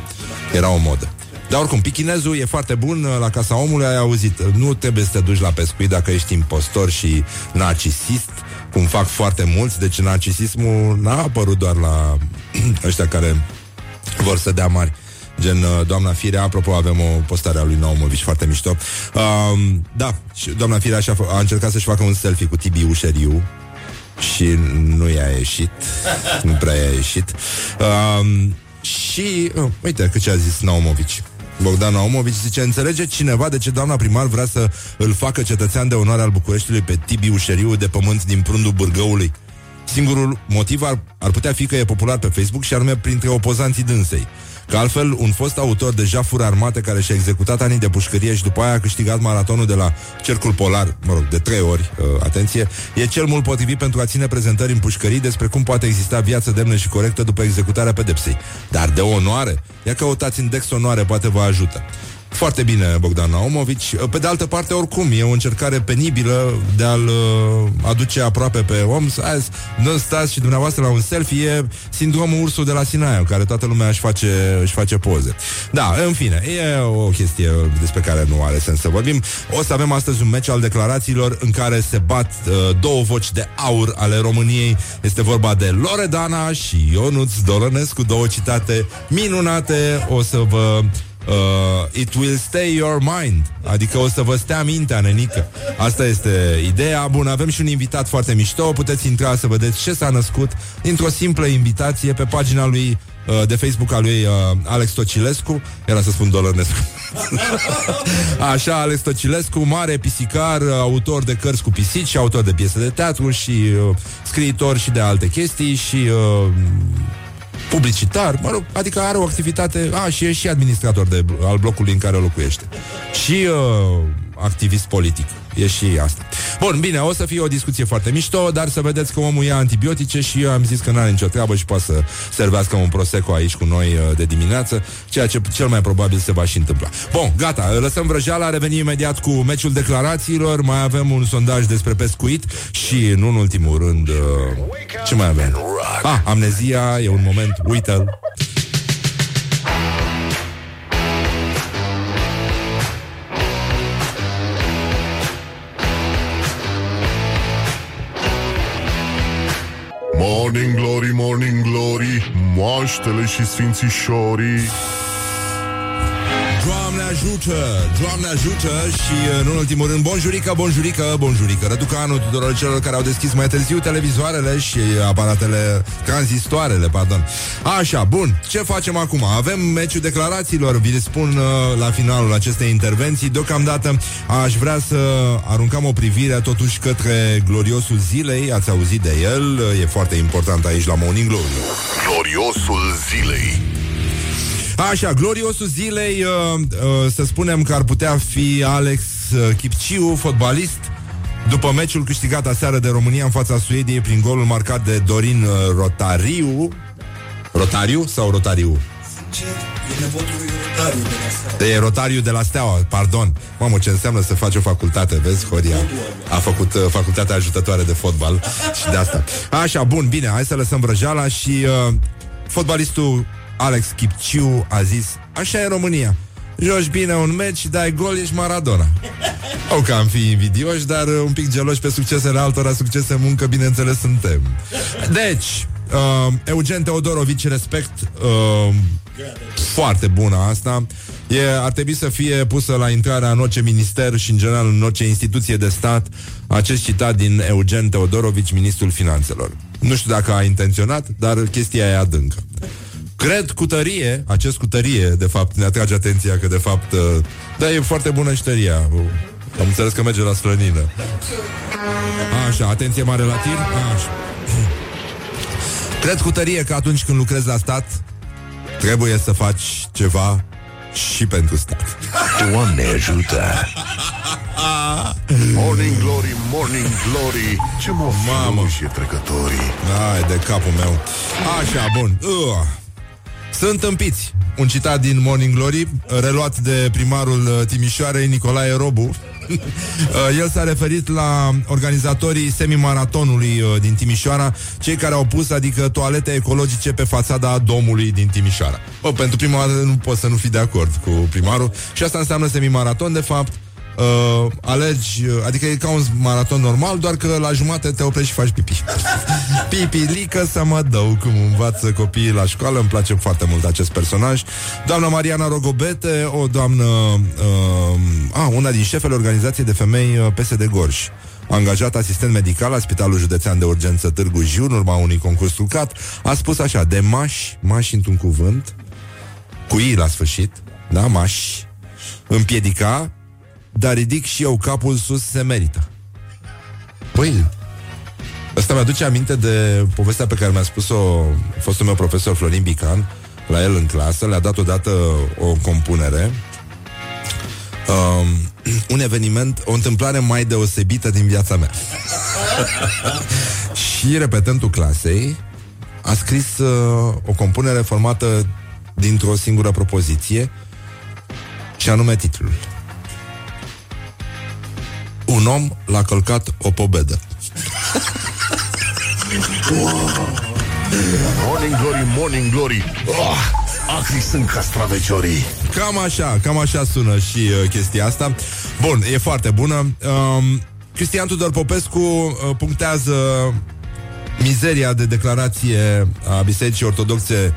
Era o modă. Dar oricum, pichinezul e foarte bun la Casa Omului, ai auzit. Nu trebuie să te duci la pescuit dacă ești impostor și narcisist, cum fac foarte mulți. Deci narcisismul n-a apărut doar la ăștia care vor să dea mari. Gen uh, doamna Firea, apropo avem o postare a lui Naumovici foarte mișto uh, Da, și doamna Firea a, a încercat să-și facă un selfie cu Tibi Ușeriu și nu i-a ieșit, nu prea i-a ieșit. Um, și, uh, uite că ce a zis Naumovici. Bogdan Naumovici zice, înțelege cineva de ce doamna primar vrea să îl facă cetățean de onoare al Bucureștiului pe Tibi Ușeriu de pământ din prundul Bârgăului? Singurul motiv ar, ar putea fi că e popular pe Facebook și anume printre opozanții dânsei. Că altfel, un fost autor de jafuri armate care și-a executat anii de pușcărie și după aia a câștigat maratonul de la Cercul Polar, mă rog, de trei ori, uh, atenție, e cel mult potrivit pentru a ține prezentări în pușcării despre cum poate exista viață demnă și corectă după executarea pedepsei. Dar de onoare? Ia căutați index onoare, poate vă ajută. Foarte bine, Bogdan Naumovici. Pe de altă parte, oricum, e o încercare penibilă de a-l uh, aduce aproape pe om. Azi, nu stați și dumneavoastră la un selfie, e sindromul ursul de la Sinaia, care toată lumea își face, își face poze. Da, în fine, e o chestie despre care nu are sens să vorbim. O să avem astăzi un meci al declarațiilor în care se bat uh, două voci de aur ale României. Este vorba de Loredana și Ionuț Dolănescu, două citate minunate. O să vă uh, It will stay your mind. Adică o să vă stea mintea, nenică. Asta este ideea. Bun, avem și un invitat foarte mișto. Puteți intra să vedeți ce s-a născut Dintr-o simplă invitație pe pagina lui uh, de Facebook al lui uh, Alex Tocilescu. Era să spun Dolănescu. Așa, Alex Tocilescu Mare pisicar, uh, autor de cărți cu pisici Autor de piese de teatru Și uh, scriitor și de alte chestii Și uh, publicitar, mă rog, adică are o activitate, a, și e și administrator de, al blocului în care locuiește. Și uh, activist politic. E și asta. Bun, bine, o să fie o discuție foarte mișto, dar să vedeți că omul ia antibiotice și eu am zis că n-are nicio treabă și poate să servească un prosecco aici cu noi uh, de dimineață, ceea ce cel mai probabil se va și întâmpla. Bun, gata, lăsăm vrăjeala, revenim imediat cu meciul declarațiilor, mai avem un sondaj despre pescuit și, nu în ultimul rând, uh, ce mai avem? Ah, amnezia e un moment, uite-l. Morning glory, morning glory Moaștele și sfințișorii Doamne ajută, Doamne ajută! Și în ultimul rând bonjurică, bonjurică, bonjurică. Răducanul tuturor celor care au deschis mai târziu televizoarele și aparatele tranzistoarele, pardon. Așa, bun, ce facem acum? Avem meciul declarațiilor, vi le spun uh, la finalul acestei intervenții. Deocamdată aș vrea să aruncăm o privire totuși către gloriosul zilei. Ați auzit de el, e foarte important aici la Morning Glory. Gloriosul zilei Așa, gloriosul zilei, uh, uh, să spunem că ar putea fi Alex uh, Kipciu, fotbalist, după meciul câștigat aseară de România în fața Suediei prin golul marcat de Dorin uh, Rotariu. Rotariu sau Rotariu? E Rotariu de la Steaua, pardon. Mamă, ce înseamnă să faci o facultate, vezi, Horia? A făcut uh, facultatea ajutătoare de fotbal și de asta. Așa, bun, bine, hai să lăsăm vrăjala și uh, fotbalistul Alex Kipciu a zis Așa e România. Joci bine un meci și dai gol, ești Maradona. O că am fi invidioși Dar un pic geloși pe succesele altora Succese muncă, bineînțeles, suntem. Deci, uh, Eugen Teodorovici, respect uh, Foarte bună asta. E, Ar trebui să fie pusă la intrarea în orice minister Și în general în orice instituție de stat Acest citat din Eugen Teodorovici Ministrul Finanțelor. Nu știu dacă a intenționat Dar chestia e adâncă Cred cu tărie, acest cu tărie, de fapt, ne atrage atenția că, de fapt, uh, da, e foarte bună și tăria. Am înțeles că merge la slănină. Așa, atenție mare la tir. Așa. Cred cu tărie că atunci când lucrezi la stat, trebuie să faci ceva și pentru stat. Doamne ajută! Morning glory, morning glory Ce mă Mamă. și trecătorii Ai, de capul meu. Așa, bun. Uh. Sunt împiți. Un citat din Morning Glory, reluat de primarul uh, Timișoarei, Nicolae Robu. Uh, El s-a referit la organizatorii semimaratonului uh, din Timișoara, cei care au pus, adică, toalete ecologice pe fațada domului din Timișoara. Bă, pentru prima dată nu pot să nu fi de acord cu primarul și asta înseamnă semimaraton, de fapt, uh, alegi, uh, adică e ca un maraton normal, doar că la jumate te oprești și faci pipi. Pipilică să mă dau cum învață copiii la școală, îmi place foarte mult acest personaj. Doamna Mariana Rogobete, o doamnă, uh, a, una din șefele organizației de femei uh, PSD Gorj angajat asistent medical la Spitalul Județean de Urgență Târgu Jiu, în urma unui concurs trucat, a spus așa, de mași, mași într-un cuvânt, cu ei la sfârșit, da, mași, împiedica, dar ridic și eu capul sus, se merită. Păi, Asta mi-aduce aminte de povestea pe care mi-a spus-o fostul meu profesor Florin Bican la el în clasă. Le-a dat odată o compunere um, un eveniment, o întâmplare mai deosebită din viața mea. și repetentul clasei a scris uh, o compunere formată dintr-o singură propoziție și anume titlul. Un om l-a călcat o pobedă. Morning glory, morning glory oh, Acri sunt castraveciorii Cam așa, cam așa sună și uh, chestia asta. Bun, e foarte bună. Um, Cristian Tudor Popescu uh, punctează mizeria de declarație a Bisericii Ortodoxe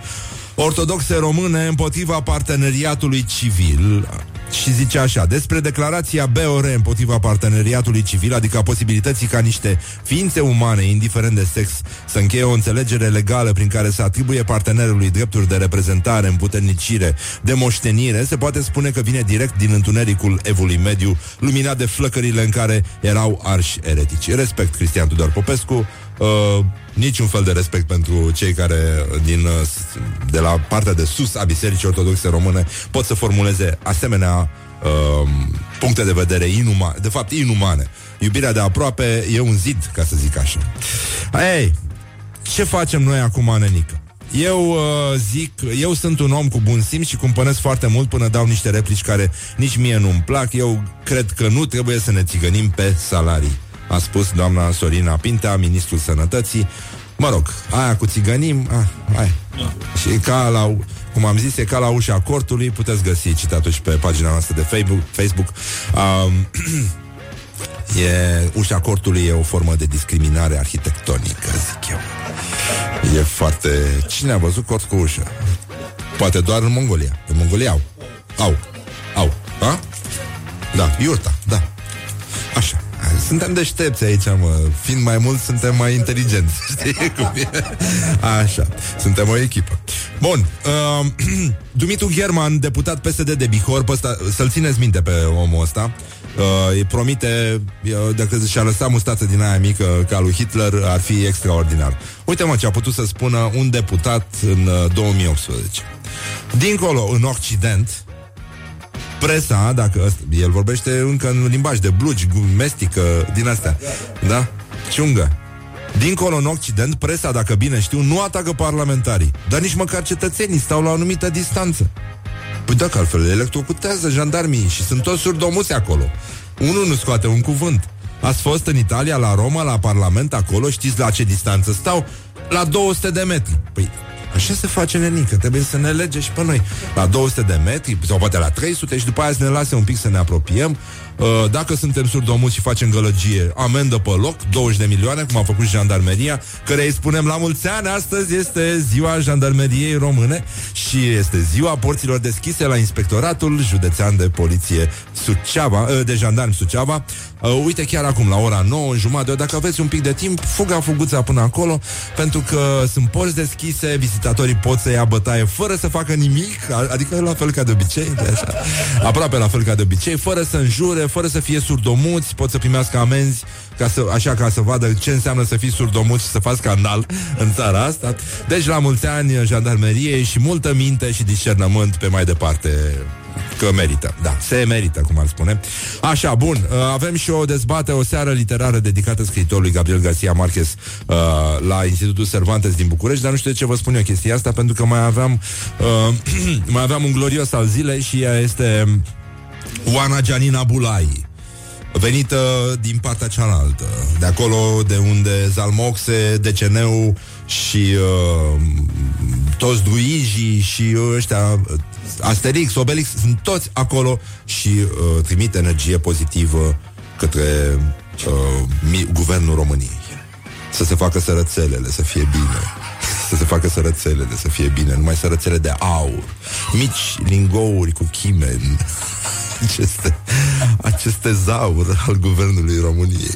ortodoxe române împotriva parteneriatului civil și zice așa, despre declarația BOR împotriva parteneriatului civil, adică a posibilității ca niște ființe umane, indiferent de sex, să încheie o înțelegere legală prin care să atribuie partenerului drepturi de reprezentare, împuternicire, de moștenire, se poate spune că vine direct din întunericul evului mediu, luminat de flăcările în care erau arși eretici. Respect Cristian Tudor Popescu, Uh, niciun fel de respect pentru cei care din, uh, de la partea de sus a Bisericii Ortodoxe Române pot să formuleze asemenea uh, puncte de vedere inumane, de fapt inumane. Iubirea de aproape e un zid, ca să zic așa. Ei, ce facem noi acum, nenică? Eu uh, zic, eu sunt un om cu bun simț și cumpănesc foarte mult până dau niște replici care nici mie nu-mi plac. Eu cred că nu trebuie să ne țigănim pe salarii, a spus doamna Sorina Pintea, ministrul sănătății. Mă rog, aia cu țigănim, ah, hai. Și ca la, cum am zis, e ca la ușa cortului, puteți găsi citatul și pe pagina noastră de Facebook. Facebook. Um, e, ușa cortului e o formă de discriminare arhitectonică, zic eu. E foarte... Cine a văzut cort cu ușă? Poate doar în Mongolia. În Mongolia au. Au. Au. A? Da, iurta, da. Așa. Suntem deștepți aici, mă. Fiind mai mulți, suntem mai inteligenți. Știi cum e? Așa. Suntem o echipă. Bun. Uh, Dumitru German, deputat PSD de Bihor, ăsta, să-l țineți minte pe omul ăsta. Uh, îi promite, uh, dacă și-a lăsat mustață din aia mică ca lui Hitler, ar fi extraordinar. Uite mă ce a putut să spună un deputat în uh, 2018. Dincolo, în Occident, presa, dacă el vorbește încă în limbaj de blugi, mestică, din astea, da? Ciungă. Dincolo în Occident, presa, dacă bine știu, nu atacă parlamentarii, dar nici măcar cetățenii stau la o anumită distanță. Păi dacă altfel electrocutează jandarmii și sunt toți surdomuți acolo. Unul nu scoate un cuvânt. Ați fost în Italia, la Roma, la Parlament, acolo, știți la ce distanță stau? La 200 de metri. Păi Așa se face nenică, trebuie să ne lege și pe noi. La 200 de metri, sau poate la 300 Și după aia să ne lase un pic să ne apropiem. uh, Dacă suntem surdomuți și facem gălăgie Amendă pe loc, 20 de milioane Cum a făcut și jandarmeria Care îi spunem la mulți ani Astăzi este ziua jandarmeriei române Și este ziua porților deschise La inspectoratul județean de poliție Suceava, uh, De jandarmi Suceava. Uh, uite chiar acum, la ora 9 jumătate, dacă aveți un pic de timp, fuga fuguța până acolo, pentru că sunt porți deschise, vizitatorii pot să ia bătaie fără să facă nimic, adică la fel ca de obicei, de așa, aproape la fel ca de obicei, fără să înjure, fără să fie surdomuți, pot să primească amenzi, ca să, așa ca să vadă ce înseamnă să fii surdomuți și să faci scandal în țara asta. Deci la mulți ani jandarmeriei și multă minte și discernământ pe mai departe Că merită, da, se merită, cum ar spune. Așa, bun, uh, avem și o dezbate, o seară literară dedicată scriitorului Gabriel Garcia Marquez uh, la Institutul Cervantes din București, dar nu știu de ce vă spun eu chestia asta, pentru că mai aveam uh, mai aveam un glorios al zilei și ea este Oana Gianina Bulai venită din partea cealaltă, de acolo de unde Zalmoxe, Deceneu și uh, toți druijii și ăștia Asterix, Obelix, sunt toți acolo și uh, trimit energie pozitivă către uh, mi- guvernul României. Să se facă sărățelele, să fie bine. Să se facă sărățelele, să fie bine. Numai sărățele de aur. Mici lingouri cu chimen. Aceste, aceste zaur al guvernului României.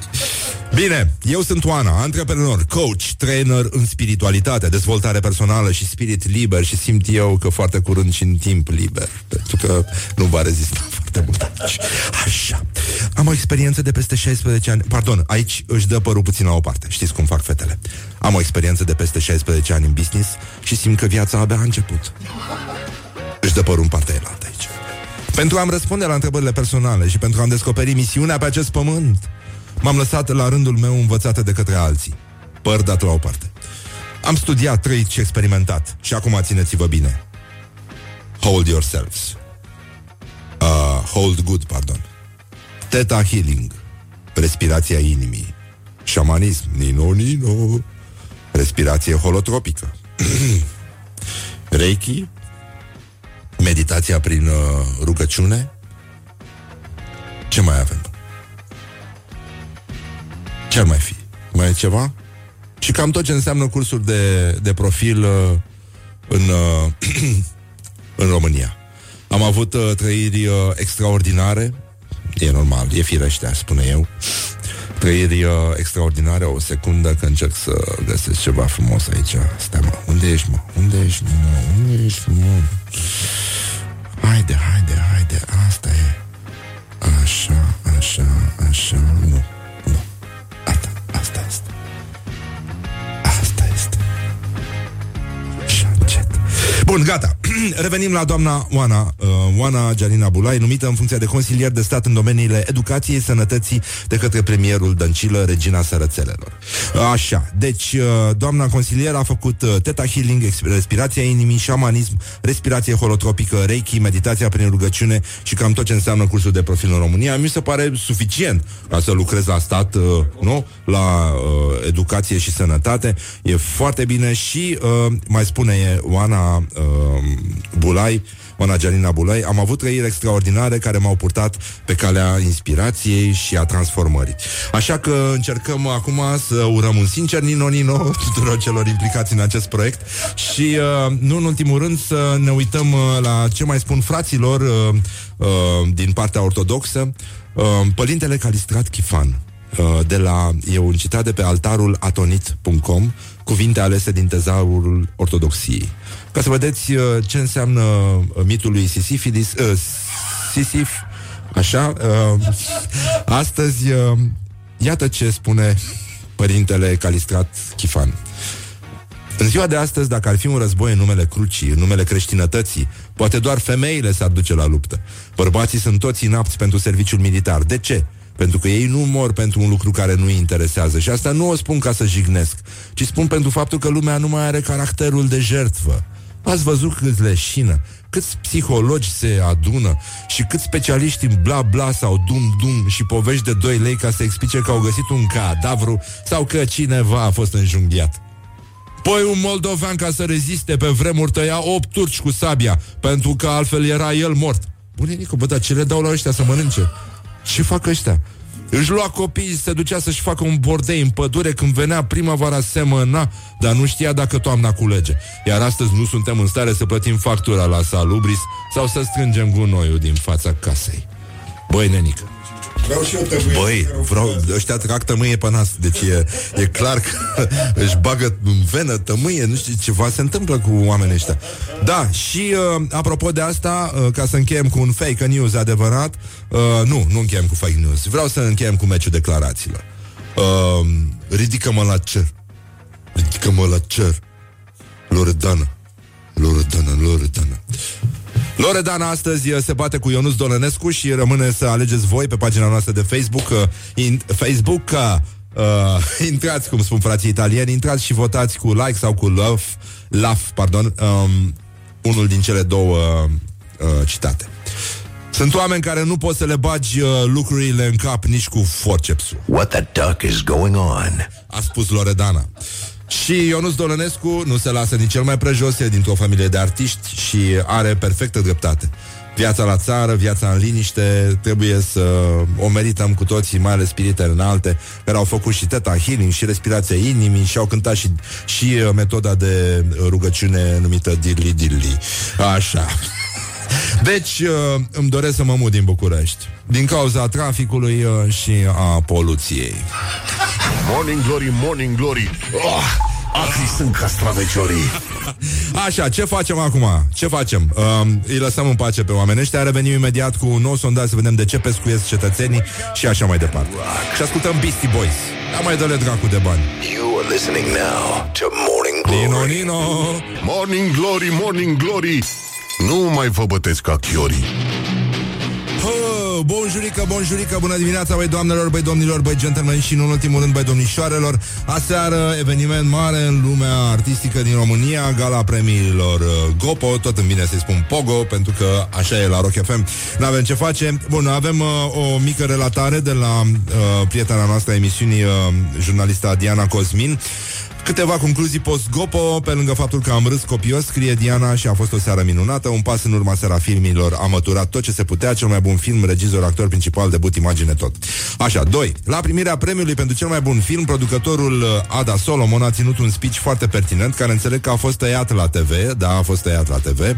Bine, eu sunt Oana, antreprenor, coach, trainer în spiritualitate, dezvoltare personală și spirit liber și simt eu că foarte curând și în timp liber, pentru că nu va rezista foarte mult aici. Așa. Am o experiență de peste 16 ani. Pardon, aici își dă părul puțin la o parte. Știți cum fac fetele. Am o experiență de peste 16 ani în business și simt că viața abia a început. Își dă părul în partea elaltă aici. Pentru a-mi răspunde la întrebările personale și pentru a-mi descoperi misiunea pe acest pământ, M-am lăsat la rândul meu învățată de către alții. Păr dat la o parte. Am studiat, trăit și experimentat. Și acum țineți-vă bine. Hold yourselves. Uh, hold good, pardon. Theta healing. Respirația inimii. Șamanism. Nino, nino. Respirație holotropică. Reiki. Meditația prin uh, rugăciune. Ce mai avem? Ce ar mai fi? Mai e ceva? Și cam tot ce înseamnă cursuri de, de profil uh, în, uh, în România. Am avut uh, trăiri uh, extraordinare, e normal, e firește, spune eu. Trăiri uh, extraordinare, o secundă că încerc să găsesc ceva frumos aici. Stai, mă, unde ești, mă? Unde ești, mă? Unde ești, mă? Haide, haide, haide, asta e. Așa, așa, așa, nu. Bun, gata. revenim la doamna Oana, uh, Oana Gianina Bulai, numită în funcție de consilier de stat în domeniile educației, sănătății de către premierul Dăncilă, regina sărățelelor. Așa, deci uh, doamna consilier a făcut uh, teta healing, respirația inimii, șamanism, respirație holotropică, reiki, meditația prin rugăciune și cam tot ce înseamnă cursul de profil în România. Mi se pare suficient ca să lucrez la stat, uh, nu? La uh, educație și sănătate. E foarte bine și uh, mai spune Oana uh, Bulai, Oana Gianina Bulai, am avut trăiri extraordinare care m-au purtat pe calea inspirației și a transformării. Așa că încercăm acum să urăm un sincer Nino Nino tuturor celor implicați în acest proiect și, uh, nu în ultimul rând, să ne uităm uh, la ce mai spun fraților uh, uh, din partea ortodoxă. Uh, Părintele Calistrat Chifan, uh, de la, e un citat de pe altarul atonit.com, cuvinte alese din tezaurul ortodoxiei. Ca să vedeți uh, ce înseamnă uh, mitul lui Sisifidis, uh, Sisif, așa, uh, astăzi, uh, iată ce spune părintele Calistrat Chifan. În ziua de astăzi, dacă ar fi un război în numele crucii, în numele creștinătății, poate doar femeile s-ar duce la luptă. Bărbații sunt toți inapți pentru serviciul militar. De ce? Pentru că ei nu mor pentru un lucru care nu îi interesează. Și asta nu o spun ca să jignesc, ci spun pentru faptul că lumea nu mai are caracterul de jertvă. Ați văzut cât leșină, câți psihologi se adună și câți specialiști în bla bla sau dum dum și povești de 2 lei ca să explice că au găsit un cadavru sau că cineva a fost înjunghiat. Păi un moldovean ca să reziste pe vremuri tăia 8 turci cu sabia, pentru că altfel era el mort. Bune, Nico, bă, dar ce le dau la ăștia să mănânce? Ce fac ăștia? Își lua copiii, se ducea să-și facă un bordei în pădure când venea primăvara semăna, dar nu știa dacă toamna culege. Iar astăzi nu suntem în stare să plătim factura la salubris sau să strângem gunoiul din fața casei. Băi, nenică, Vreau și eu tămâie. Băi, vreau, ăștia trag tămâie pe nas Deci e, e clar că își bagă în venă tămâie Nu știu, ceva se întâmplă cu oamenii ăștia. Da, și uh, apropo de asta uh, Ca să încheiem cu un fake news adevărat uh, Nu, nu încheiem cu fake news Vreau să încheiem cu meciul declarațiilor. Uh, Ridică-mă la cer. Ridică-mă la cer. Loredana. Loredana, Loredana Loredana astăzi uh, se bate cu Ionus Dolănescu și rămâne să alegeți voi pe pagina noastră de Facebook uh, in, Facebook uh, uh, intrați, cum spun frații italieni, intrați și votați cu like sau cu love, love, pardon, um, unul din cele două uh, citate. Sunt oameni care nu pot să le bagi uh, lucrurile în cap nici cu forcepsul. What the duck is going on? A spus Loredana. Și Ionus Dolănescu nu se lasă nici cel mai prejos, e dintr-o familie de artiști și are perfectă dreptate. Viața la țară, viața în liniște, trebuie să o merităm cu toții, mai ales spiritele înalte, care au făcut și teta healing și respirația inimii și au cântat și, și uh, metoda de rugăciune numită Dirli Dirli. Așa. Deci, uh, îmi doresc să mă mut din București Din cauza traficului uh, și a poluției Morning Glory, Morning Glory. Oh, Acri sunt castraveciorii. Așa, ce facem acum? Ce facem? Uh, îi lăsăm în pace pe oameni ăștia Revenim imediat cu un nou sondaj Să vedem de ce pescuiesc cetățenii Și așa mai departe. Și ascultăm Beastie Boys. Da mai dă-le dracu de bani. You are listening now to Morning Glory. Nino, Nino. Morning Glory, Morning Glory. Nu mai vă bătesc ca chiorii. Hă, Bonjurică, bonjurică, bună dimineața, băi doamnelor, băi domnilor, băi gentlemen și, în ultimul rând, băi domnișoarelor. Aseară, eveniment mare în lumea artistică din România, gala premiilor uh, Gopo, tot îmi vine să-i spun Pogo, pentru că așa e la Rock FM. N-avem ce face. Bun, avem uh, o mică relatare de la uh, prietena noastră a emisiunii, uh, jurnalista Diana Cosmin. Câteva concluzii post-gopo, pe lângă faptul că am râs copios, scrie Diana și a fost o seară minunată, un pas în urma seara filmilor, a măturat tot ce se putea, cel mai bun film, regizor, actor principal, debut, imagine, tot. Așa, 2. La primirea premiului pentru cel mai bun film, producătorul uh, Ada Solomon a ținut un speech foarte pertinent, care înțeleg că a fost tăiat la TV, da, a fost tăiat la TV,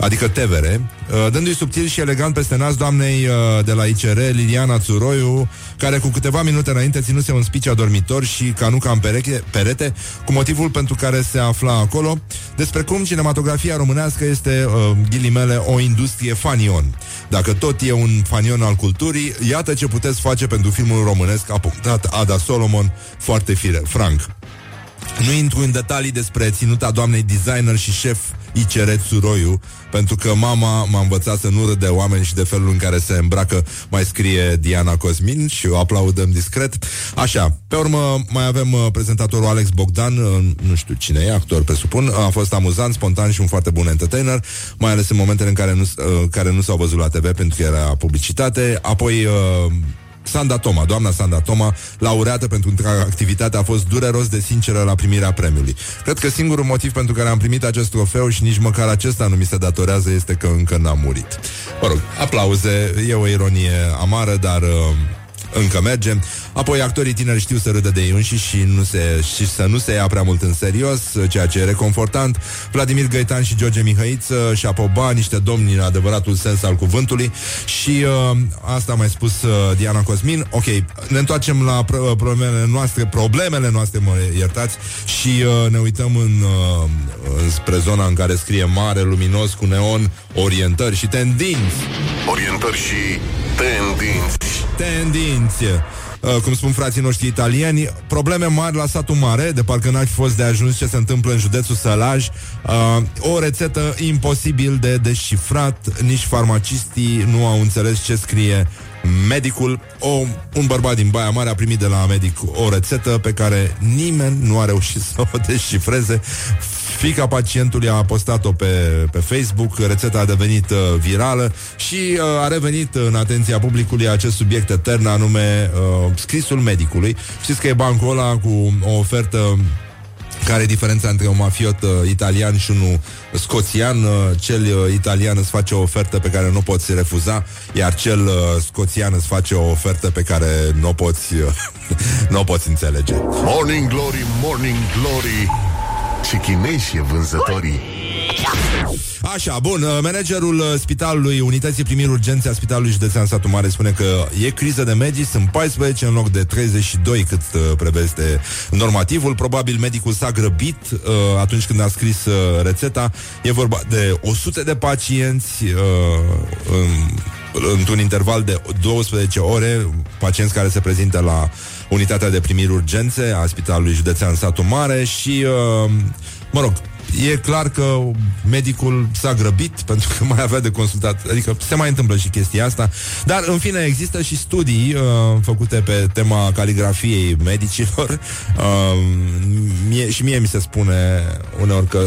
adică TVR, uh, dându-i subtil și elegant peste nas doamnei uh, de la ICR, Liliana Țuroiu, care cu câteva minute înainte ținuse un speech adormitor și canuca în pereche, perete, cu motivul pentru care se afla acolo, despre cum cinematografia românească este, uh, ghilimele, o industrie fanion. Dacă tot e un fanion al culturii, iată ce puteți face pentru filmul românesc, a punctat Ada Solomon, foarte fire, franc. Nu intru în detalii despre ținuta doamnei designer și șef ICR Țuroiu, pentru că mama m-a învățat să nu râd de oameni și de felul în care se îmbracă, mai scrie Diana Cosmin și o aplaudăm discret. Așa, pe urmă mai avem uh, prezentatorul Alex Bogdan, uh, nu știu cine e, actor presupun, a fost amuzant, spontan și un foarte bun entertainer, mai ales în momentele în care nu, uh, care nu s-au văzut la TV pentru că era publicitate. Apoi uh, Sanda Toma, doamna Sanda Toma, laureată pentru întreaga activitate, a fost dureros de sinceră la primirea premiului. Cred că singurul motiv pentru care am primit acest trofeu și nici măcar acesta nu mi se datorează este că încă n-am murit. Mă rog, aplauze, e o ironie amară, dar... Uh, încă merge. Apoi actorii tineri știu să râdă de ei înșiși și, nu se, și să nu se ia prea mult în serios, ceea ce e reconfortant. Vladimir Găitan și George Mihăiță și Apoba, niște domni în adevăratul sens al cuvântului. Și uh, asta a mai spus uh, Diana Cosmin. Ok, ne întoarcem la pr- problemele noastre, problemele noastre, mă iertați, și uh, ne uităm în, uh, spre zona în care scrie mare, luminos, cu neon, orientări și tendinți. Orientări și tendinți. Tendinți. Uh, cum spun frații noștri italieni, probleme mari la satul mare, de parcă n-ar fi fost de ajuns ce se întâmplă în județul Sălaj, uh, o rețetă imposibil de descifrat, nici farmacistii nu au înțeles ce scrie medicul, o, un bărbat din Baia Mare a primit de la medic o rețetă pe care nimeni nu a reușit să o descifreze. Fica pacientului a postat-o pe, pe Facebook, rețeta a devenit uh, virală și uh, a revenit în atenția publicului acest subiect etern, anume uh, scrisul medicului. Știți că e bancul ăla cu o ofertă care e diferența între un mafiot uh, italian și unul scoțian. Uh, cel uh, italian îți face o ofertă pe care nu poți refuza, iar cel uh, scoțian îți face o ofertă pe care nu o poți, uh, nu o poți înțelege. Morning Glory, Morning Glory Ce chinezi e vânzătorii Așa, bun, uh, managerul uh, spitalului Unității Primiri Urgențe a Spitalului Județean Satu Mare spune că e criză de medici, sunt 14 în loc de 32 cât uh, preveste normativul. Probabil medicul s-a grăbit uh, atunci când a scris uh, rețeta. E vorba de 100 de pacienți uh, în, într-un interval de 12 ore, pacienți care se prezintă la unitatea de primiri urgențe a Spitalului Județean Satu Mare și, uh, mă rog, e clar că medicul s-a grăbit pentru că mai avea de consultat. Adică se mai întâmplă și chestia asta. Dar, în fine, există și studii uh, făcute pe tema caligrafiei medicilor. Uh, mie, și mie mi se spune uneori că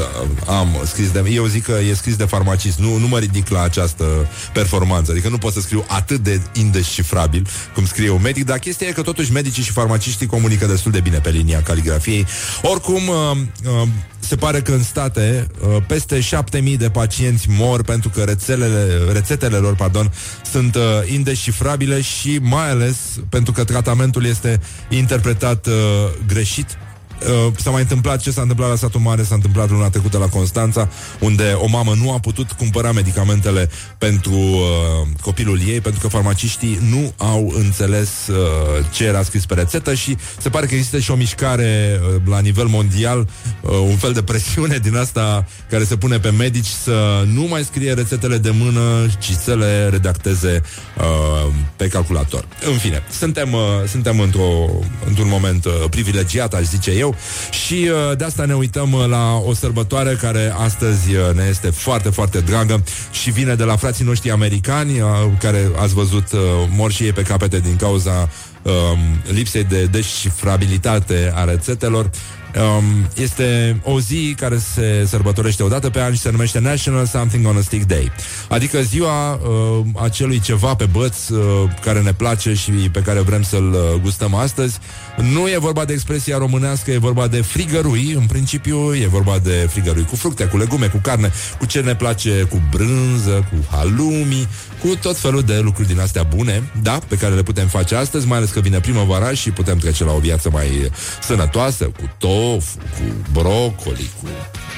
am scris de... Eu zic că e scris de farmacist. Nu, nu mă ridic la această performanță. Adică nu pot să scriu atât de indescifrabil cum scrie un medic, dar chestia e că totuși medicii și farmaciștii comunică destul de bine pe linia caligrafiei. Oricum, uh, uh, se pare că în state uh, peste 7000 de pacienți mor pentru că rețelele, rețetele lor pardon, sunt uh, indescifrabile și mai ales pentru că tratamentul este interpretat uh, greșit Uh, s-a mai întâmplat ce s-a întâmplat la satul mare, s-a întâmplat luna trecută la Constanța, unde o mamă nu a putut cumpăra medicamentele pentru uh, copilul ei, pentru că farmaciștii nu au înțeles uh, ce era scris pe rețetă și se pare că există și o mișcare uh, la nivel mondial, uh, un fel de presiune din asta care se pune pe medici să nu mai scrie rețetele de mână, ci să le redacteze uh, pe calculator. În fine, suntem, uh, suntem într-o, într-un moment uh, privilegiat, aș zice eu, eu și uh, de asta ne uităm uh, la o sărbătoare care astăzi uh, ne este foarte, foarte dragă și vine de la frații noștri americani uh, care ați văzut uh, mor și ei pe capete din cauza uh, lipsei de descifrabilitate a rețetelor. Um, este o zi care se sărbătorește o dată pe an și se numește National Something on a Stick Day. Adică ziua uh, acelui ceva pe băț uh, care ne place și pe care vrem să-l uh, gustăm astăzi. Nu e vorba de expresia românească, e vorba de frigărui, în principiu e vorba de frigărui cu fructe, cu legume, cu carne, cu ce ne place, cu brânză, cu halumi, cu tot felul de lucruri din astea bune, da, pe care le putem face astăzi, mai ales că vine primăvara și putem trece la o viață mai sănătoasă, cu tofu, cu brocoli, cu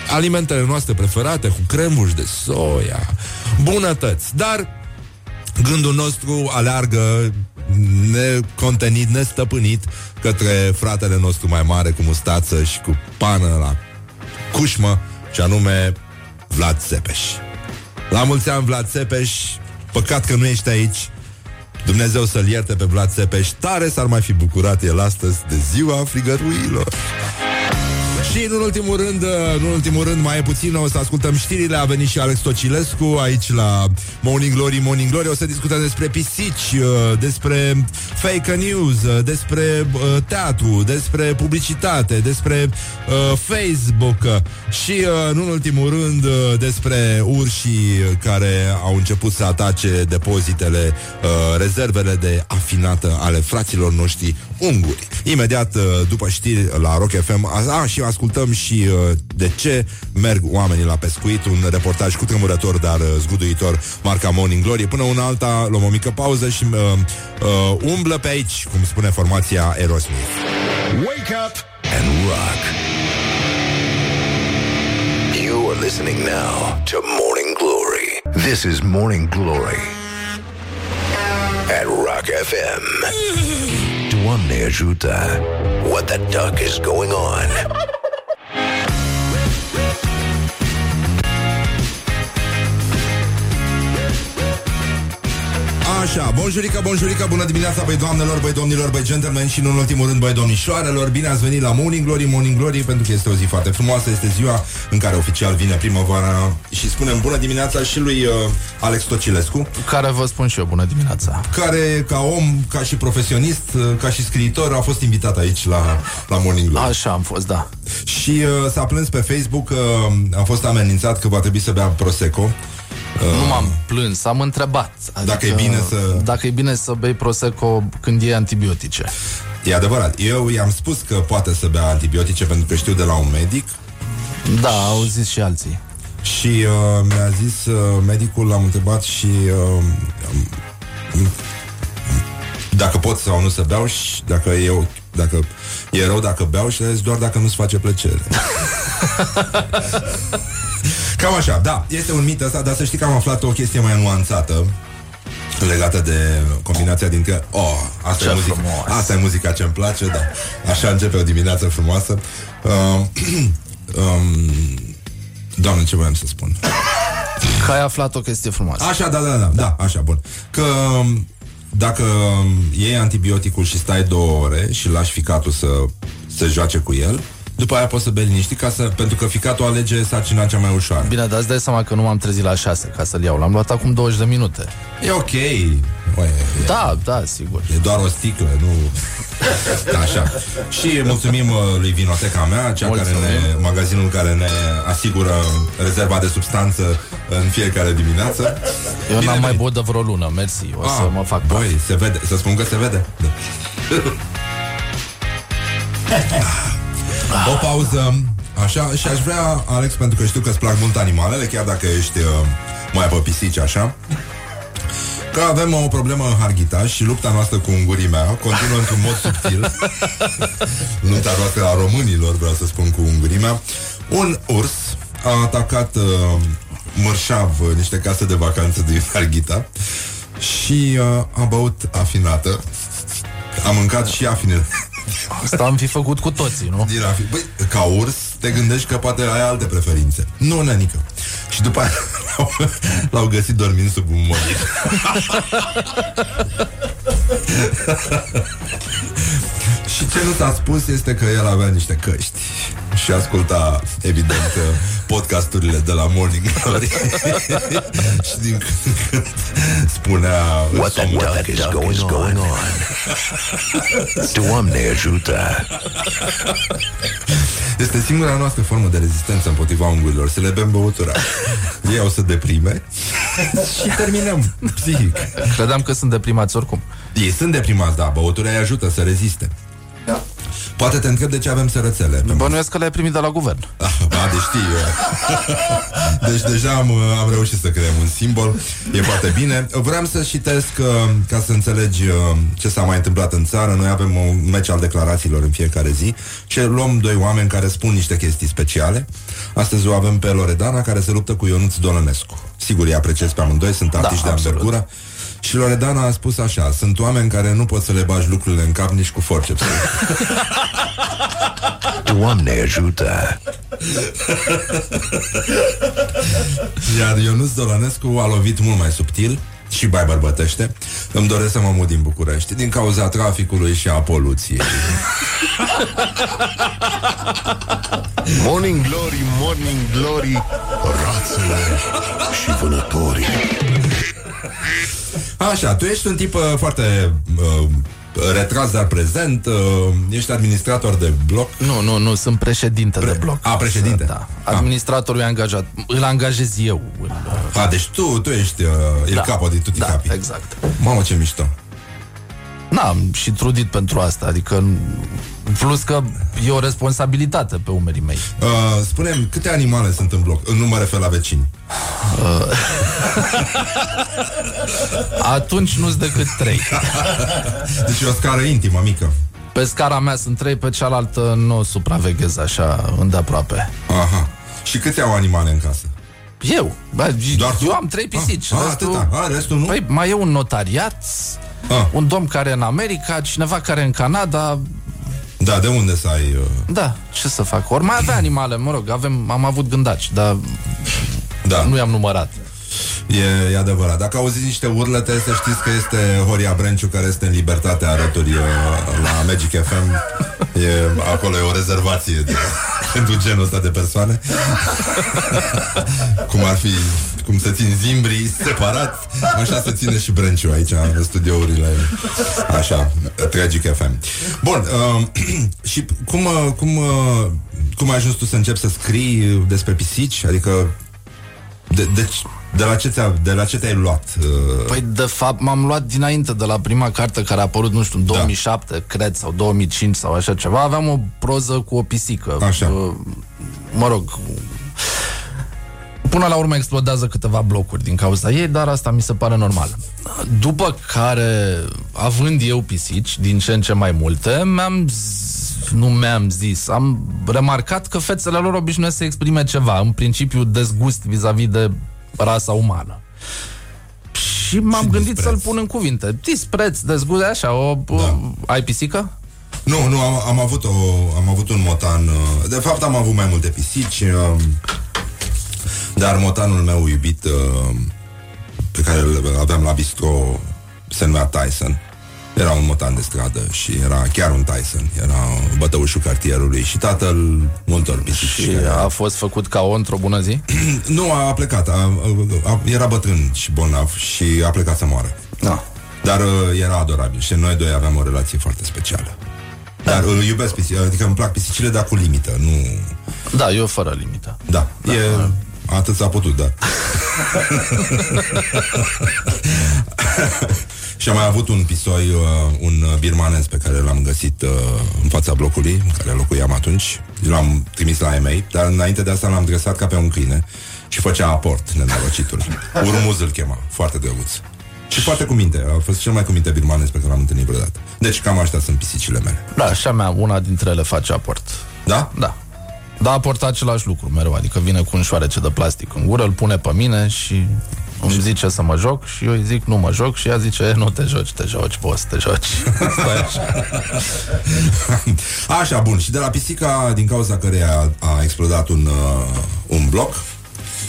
alimentele noastre preferate, cu cremuri de soia, bunătăți. Dar gândul nostru aleargă necontenit, nestăpânit către fratele nostru mai mare cu mustață și cu pană la cușmă, și anume Vlad Țepeș. La mulți ani, Vlad Țepeș, păcat că nu ești aici, Dumnezeu să-l ierte pe Vlad Țepeș. Tare s-ar mai fi bucurat el astăzi De ziua frigăruilor Și Și în ultimul rând, uh, în ultimul rând, mai e puțin, o să ascultăm știrile. A venit și Alex Tocilescu aici la Morning Glory, Morning Glory. O să discutăm despre pisici, uh, despre fake news, uh, despre teatru, despre publicitate, despre uh, Facebook și, uh, în ultimul rând, uh, despre urșii care au început să atace depozitele, uh, rezervele de afinată ale fraților noștri unguri. Imediat uh, după știri la Rock FM, a, a, și ascultăm și uh, de ce merg oamenii la pescuit, un reportaj cu tremurător, dar uh, zguduitor, marca Morning Glory. Până una alta luăm o mică pauză și uh, uh, umblă pe aici, cum spune formația Aerosmith. Wake up and rock. You are listening now to Morning Glory. This is Morning Glory at Rock FM. Doamne ajută! What the duck is going on? Așa, bonjurică, bonjurică, bună dimineața, băi doamnelor, băi domnilor, băi gentlemen și în ultimul rând, băi domnișoarelor, bine ați venit la Morning Glory, Morning Glory, pentru că este o zi foarte frumoasă, este ziua în care oficial vine primăvara și spunem bună dimineața și lui uh, Alex Tocilescu. Care vă spun și eu bună dimineața. Care, ca om, ca și profesionist, uh, ca și scriitor, a fost invitat aici la, la Morning Glory. Așa am fost, da. Și uh, s-a plâns pe Facebook că uh, a fost amenințat că va trebui să bea Prosecco nu m-am plâns, am întrebat. Adică, dacă e bine să... Dacă e bine să bei Prosecco când e antibiotice. E adevărat. Eu i-am spus că poate să bea antibiotice pentru că știu de la un medic. Da, au zis și alții. Și uh, mi-a zis uh, medicul, l-am întrebat și uh, dacă pot sau nu să beau și dacă e, dacă e rău dacă beau și zis doar dacă nu-ți face plăcere. Cam așa, da, este un mit ăsta, dar să știi că am aflat o chestie mai nuanțată legată de combinația dintre oh, asta, ce e muzica, asta e muzica ce-mi place, da. Așa începe o dimineață frumoasă. Uh, um, doamne, ce voiam să spun? Că ai aflat o chestie frumoasă. Așa, da, da, da, da, așa, bun. Că um, dacă iei antibioticul și stai două ore și lași ficatul să se joace cu el, după aia poți să bei liniștit ca să, pentru că ficatul alege sarcina cea mai ușoară. Bine, dar îți dai seama că nu m-am trezit la 6 ca să-l iau. L-am luat acum 20 de minute. E ok. Oi, da, da, sigur. E doar o sticlă, nu... Da, așa. Și mulțumim uh, lui Vinoteca mea, cea care ne, magazinul care ne asigură rezerva de substanță în fiecare dimineață. Eu Bine n-am mai băut de vreo lună, mersi. O A, să ah, mă fac. Băi, se vede, să spun că se vede. Da. O pauză Așa, și aș vrea, Alex, pentru că știu că îți plac mult animalele Chiar dacă ești uh, mai pe pisici, așa Că avem o problemă în Harghitaș și lupta noastră cu ungurii mea continuă într-un mod subtil. lupta noastră a românilor, vreau să spun, cu ungurii mea. Un urs a atacat uh, mărșav niște case de vacanță din Harghita și uh, a băut afinată. A mâncat și afinele Asta am fi făcut cu toții, nu? Din fi... Băi, ca urs, te gândești că poate ai alte preferințe. Nu, nenică. Și după aia l-au, l-au găsit dormind sub un mobil. Și ce nu s-a spus este că el avea niște căști și asculta, evident, podcasturile de la Morning Glory și din când în când spunea What the duck is going, is going on? Doamne ajută! Este singura noastră formă de rezistență împotriva ungurilor, să le bem băutura. Ei o să deprime și terminăm psihic. Credeam că sunt deprimați oricum. Ei sunt deprimați, da, băutura îi ajută să reziste. Da. Poate te întreb de ce avem sărățele. Bănuiesc că le-ai primit de la guvern. Ah, ba, deci știi. deci deja am, am reușit să creăm un simbol. E foarte bine. Vreau să citesc, uh, ca să înțelegi uh, ce s-a mai întâmplat în țară. Noi avem un meci al declarațiilor în fiecare zi și luăm doi oameni care spun niște chestii speciale. Astăzi o avem pe Loredana, care se luptă cu Ionuț Dolănescu. Sigur, îi apreciez pe amândoi, sunt da, artiști da, de anvergură. Și Loredana a spus așa Sunt oameni care nu pot să le bagi lucrurile în cap nici cu forceps Doamne ajută Iar Ionuț Dolanescu a lovit mult mai subtil și bai bărbătește, îmi doresc să mă mut din București din cauza traficului și a poluției. Morning Glory, Morning Glory, rațele și vânătorii. Așa, tu ești un tip uh, foarte uh, retras, dar prezent. Uh, ești administrator de bloc. Nu, nu, nu, sunt președinte Pre- de bloc. A, președinte. Da. Administratorul e angajat. Îl angajez eu. Îl, A, deci tu, tu ești uh, il Da. capo di tutti Da, capi. exact. Mamă, ce mișto. N-am și trudit pentru asta, adică plus că e o responsabilitate pe umerii mei. Uh, spune câte animale sunt în bloc? Nu mă refer la vecini. Atunci nu-s decât trei. Deci e o scară intimă, mică. Pe scara mea sunt trei, pe cealaltă nu o supraveghez așa îndeaproape. Aha. Și câte au animale în casă? Eu, bă, Doar tu? eu am trei pisici. Ah, atâta. Ah, restul nu? Păi, mai e un notariat, Ah. un domn care e în America, cineva care e în Canada. Da, de unde să ai... Uh... Da, ce să fac? Ori mai avea animale, mă rog, avem, am avut gândaci, dar Da. nu i-am numărat. E, e adevărat. Dacă auziți niște urlete, să știți că este Horia Brenciu, care este în libertate alături uh, la Magic FM. E, acolo e o rezervație de, pentru genul ăsta de persoane. cum ar fi, cum să țin zimbrii separat, așa se ține și Brenciu aici, în studiourile, așa, Tragic FM. Bun, uh, și cum, uh, cum, uh, cum ai ajuns tu să începi să scrii despre pisici? Adică de, de, de, la ce ți-a, de la ce te-ai luat? Uh, Păi, de fapt, m-am luat dinainte de la prima carte care a apărut, nu știu, în 2007, cred, sau 2005 sau așa ceva. Aveam o proză cu o pisică. Așa. Uh, Mă rog, Până la urmă explodează câteva blocuri din cauza ei, dar asta mi se pare normal. După care, având eu pisici, din ce în ce mai multe, mi-am z- nu mi-am zis, am remarcat că fețele lor obișnuiesc să exprime ceva, în principiu dezgust vis-a-vis de rasa umană. Și m-am Și gândit dispreț. să-l pun în cuvinte. Dispreț, dezgust, așa, o, o Da. ai pisică? Nu, nu, am, am, avut o, am avut un motan uh, De fapt am avut mai multe pisici uh, Dar motanul meu iubit uh, Pe care îl aveam la bistro Se numea Tyson Era un motan de stradă și era chiar un Tyson Era bătăușul cartierului Și tatăl multor pisici Și care- a fost făcut ca o într-o bună zi? Nu, a plecat a, a, a, Era bătrân și bolnav Și a plecat să moară Da. Dar uh, era adorabil și noi doi aveam o relație foarte specială Dar îl iubesc pisici, adică îmi plac pisicile, dar cu limită, nu... Da, eu fără limită. Da, da. e... Atât s-a putut, da. și am mai avut un pisoi, uh, un birmanez pe care l-am găsit uh, în fața blocului, în care locuiam atunci. L-am trimis la EMEI, dar înainte de asta l-am dresat ca pe un câine și făcea aport, nenorocitul. Urmuz îl chema, foarte drăguț. Și foarte cu minte, a fost cel mai cu minte birmanez pe care l-am întâlnit vreodată. Deci cam astea sunt pisicile mele. Da, și a mea, una dintre ele face aport. Da? Da. Da, aportă același lucru mereu, adică vine cu un șoarece de plastic în gură, îl pune pe mine și îmi zice să mă joc și eu îi zic nu mă joc și ea zice "E, nu te joci, te joci, poți să te joci. Stai așa. Așa, bun. Și de la pisica, din cauza căreia a explodat un, uh, un bloc,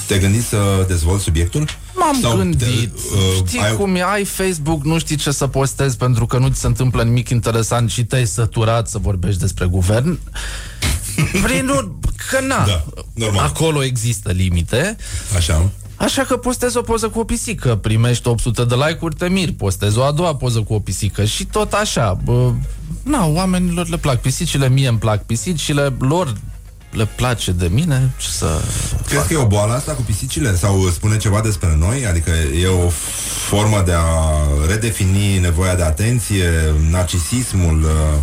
te-ai gândit să dezvolți subiectul? M-am Sau gândit, te- uh, știi ai- cum e, ai Facebook, nu știi ce să postezi pentru că nu ți se întâmplă nimic interesant și te-ai săturat să vorbești despre guvern. Prin ur- că na, Da, normal. acolo există limite. Așa. Așa că postez o poză cu o pisică, primești 800 de like-uri, te miri, postez o a doua poză cu o pisică și tot așa. Bă, na, oamenilor le plac pisicile, mie îmi plac pisicile, lor le place de mine, ce să... Crezi că e o boală asta cu pisicile? Sau spune ceva despre noi? Adică e o formă de a redefini nevoia de atenție, narcisismul... uh,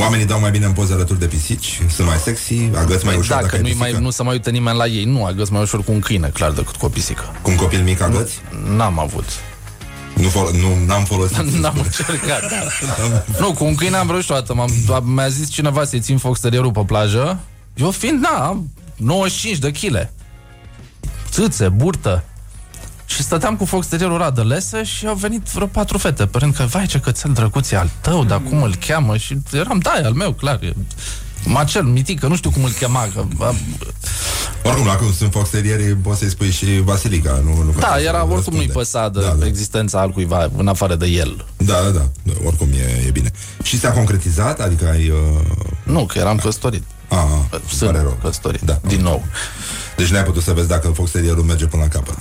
Oamenii dau mai bine în poze alături de pisici, sunt mai sexy, agăți mai Păi ușor da, dacă că ai nu mai, pisică. nu se mai uită nimeni la ei, nu, agăți mai ușor cu un câine, clar, decât cu o pisică. Cu un copil mic agăți? N-am avut. Nu, fol- nu n-am folosit. N-am încercat. nu, cu un câine am vrut și o dată. M-am, mi-a zis cineva să-i țin foxterierul pe plajă. Eu fiind, na, am 95 de chile. Țâțe, burtă. Și stăteam cu foxterierul ăla de lesă și au venit vreo patru fete, părând că, vai, ce cățel drăguț e al tău, dar cum îl cheamă? Și eram, da, e al meu, clar. E Macel, mitică, nu știu cum îl chema. Că, a, Oricum, acum sunt fox terrieri, poți să-i spui și Vasilica. Nu, nu da, era oricum nu-i păsa de da, da. existența altcuiva în afară de el. Da, da, da, da oricum e, e bine. Și s-a concretizat? Adică ai... Uh... Nu, că eram căsătorit. Ah, Sunt rău. căsătorit, da. din nou. Deci n-ai putut să vezi dacă fox terrierul merge până la capăt.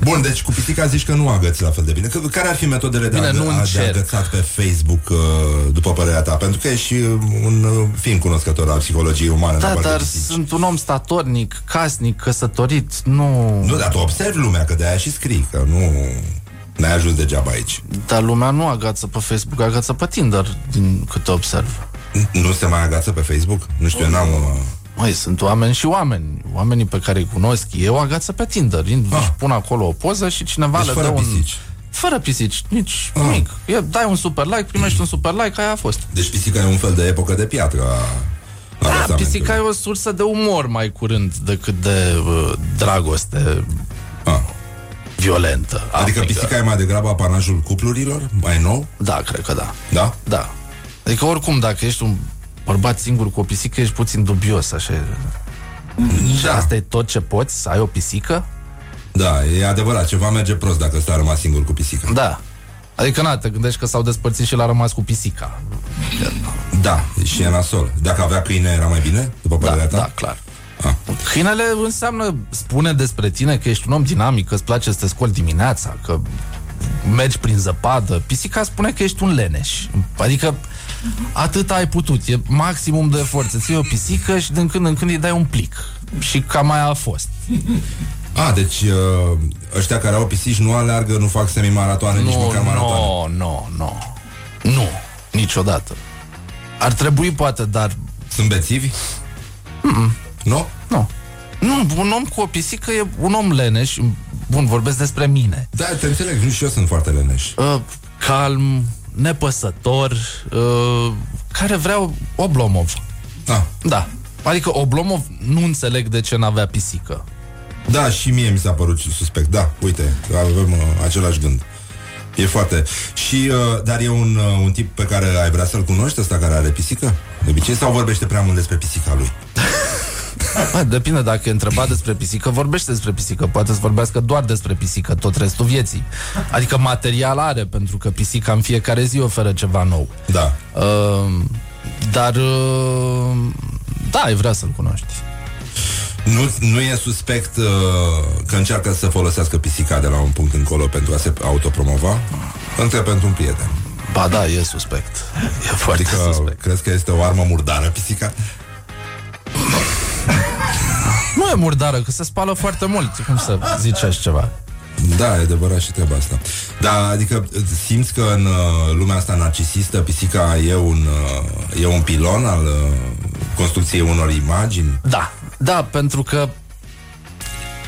Bun, deci cu pisica zici că nu agăți la fel de bine. Care ar fi metodele de, bine, a, nu a, de agățat pe Facebook, uh, după părerea ta? Pentru că ești un uh, film cunoscător al psihologiei umane. Da, dar sunt un om statornic, casnic, căsătorit, nu... Nu, dar tu observi lumea, că de-aia și scrii, că nu... N-ai ajuns degeaba aici. Dar lumea nu agață pe Facebook, agață pe Tinder, din câte observ. Nu se mai agață pe Facebook? Nu știu, n-am... Uh... Măi, sunt oameni și oameni. Oamenii pe care îi cunosc eu agață pe Tinder. Ah. Își pun acolo o poză și cineva deci le dă un... Pisici. Fără pisici, nici ah. nimic. E, dai un super like, primești un super like, aia a fost. Deci pisica e un fel de epocă de piatră da, pisica e o sursă de umor mai curând decât de uh, dragoste ah. violentă. Adică amică. pisica e mai degrabă apanajul cuplurilor? Mai nou? Da, cred că da. Da? Da. Adică oricum, dacă ești un bărbat singur cu o pisică, ești puțin dubios, așa. Da. Asta e tot ce poți, să ai o pisică? Da, e adevărat, ceva merge prost dacă stai rămas singur cu pisica. Da. Adică, na, te gândești că s-au despărțit și l-a rămas cu pisica. Da, și e nasol. Dacă avea câine, era mai bine, după da, părerea da, ta? Da, clar. Ah. Câinele înseamnă, spune despre tine că ești un om dinamic, că îți place să te scoli dimineața, că mergi prin zăpadă. Pisica spune că ești un leneș. Adică Atât ai putut, e maximum de forță. Ții o pisică și din când în când îi dai un plic. Și cam mai a fost. A, deci uh, ăștia care au pisici nu alergă, nu fac semimaratoane, no, nici măcar maratoane. Nu, nu, nu. Nu, niciodată. Ar trebui poate, dar... Sunt bețivi? Mm-mm. Nu? Nu. Nu, un om cu o pisică e un om leneș. Bun, vorbesc despre mine. Da, te înțeleg, și eu sunt foarte leneș. Uh, calm, nepăsător, uh, care vreau Oblomov. Da. Da. Adică Oblomov nu înțeleg de ce n-avea pisică. Da, și mie mi s-a părut suspect. Da, uite, avem uh, același gând. E foarte... Și, uh, dar e un, uh, un tip pe care ai vrea să-l cunoști, ăsta care are pisică? De obicei sau vorbește prea mult despre pisica lui? Bă, depinde dacă e întrebat despre pisică, vorbește despre pisică. Poate să vorbească doar despre pisică tot restul vieții. Adică material are, pentru că pisica în fiecare zi oferă ceva nou. Da. Uh, dar, uh, da, ai vrea să-l cunoști. Nu, nu e suspect uh, că încearcă să folosească pisica de la un punct încolo pentru a se autopromova? Întreb pentru un prieten. Ba da, e suspect. E foarte adică, suspect. crezi că este o armă murdară pisica? Nu e murdară, că se spală foarte mult. Cum să zici așa ceva? Da, e adevărat și treaba asta. Da, adică simți că în uh, lumea asta narcisistă pisica e un, uh, e un pilon al uh, construcției unor imagini? Da, da, pentru că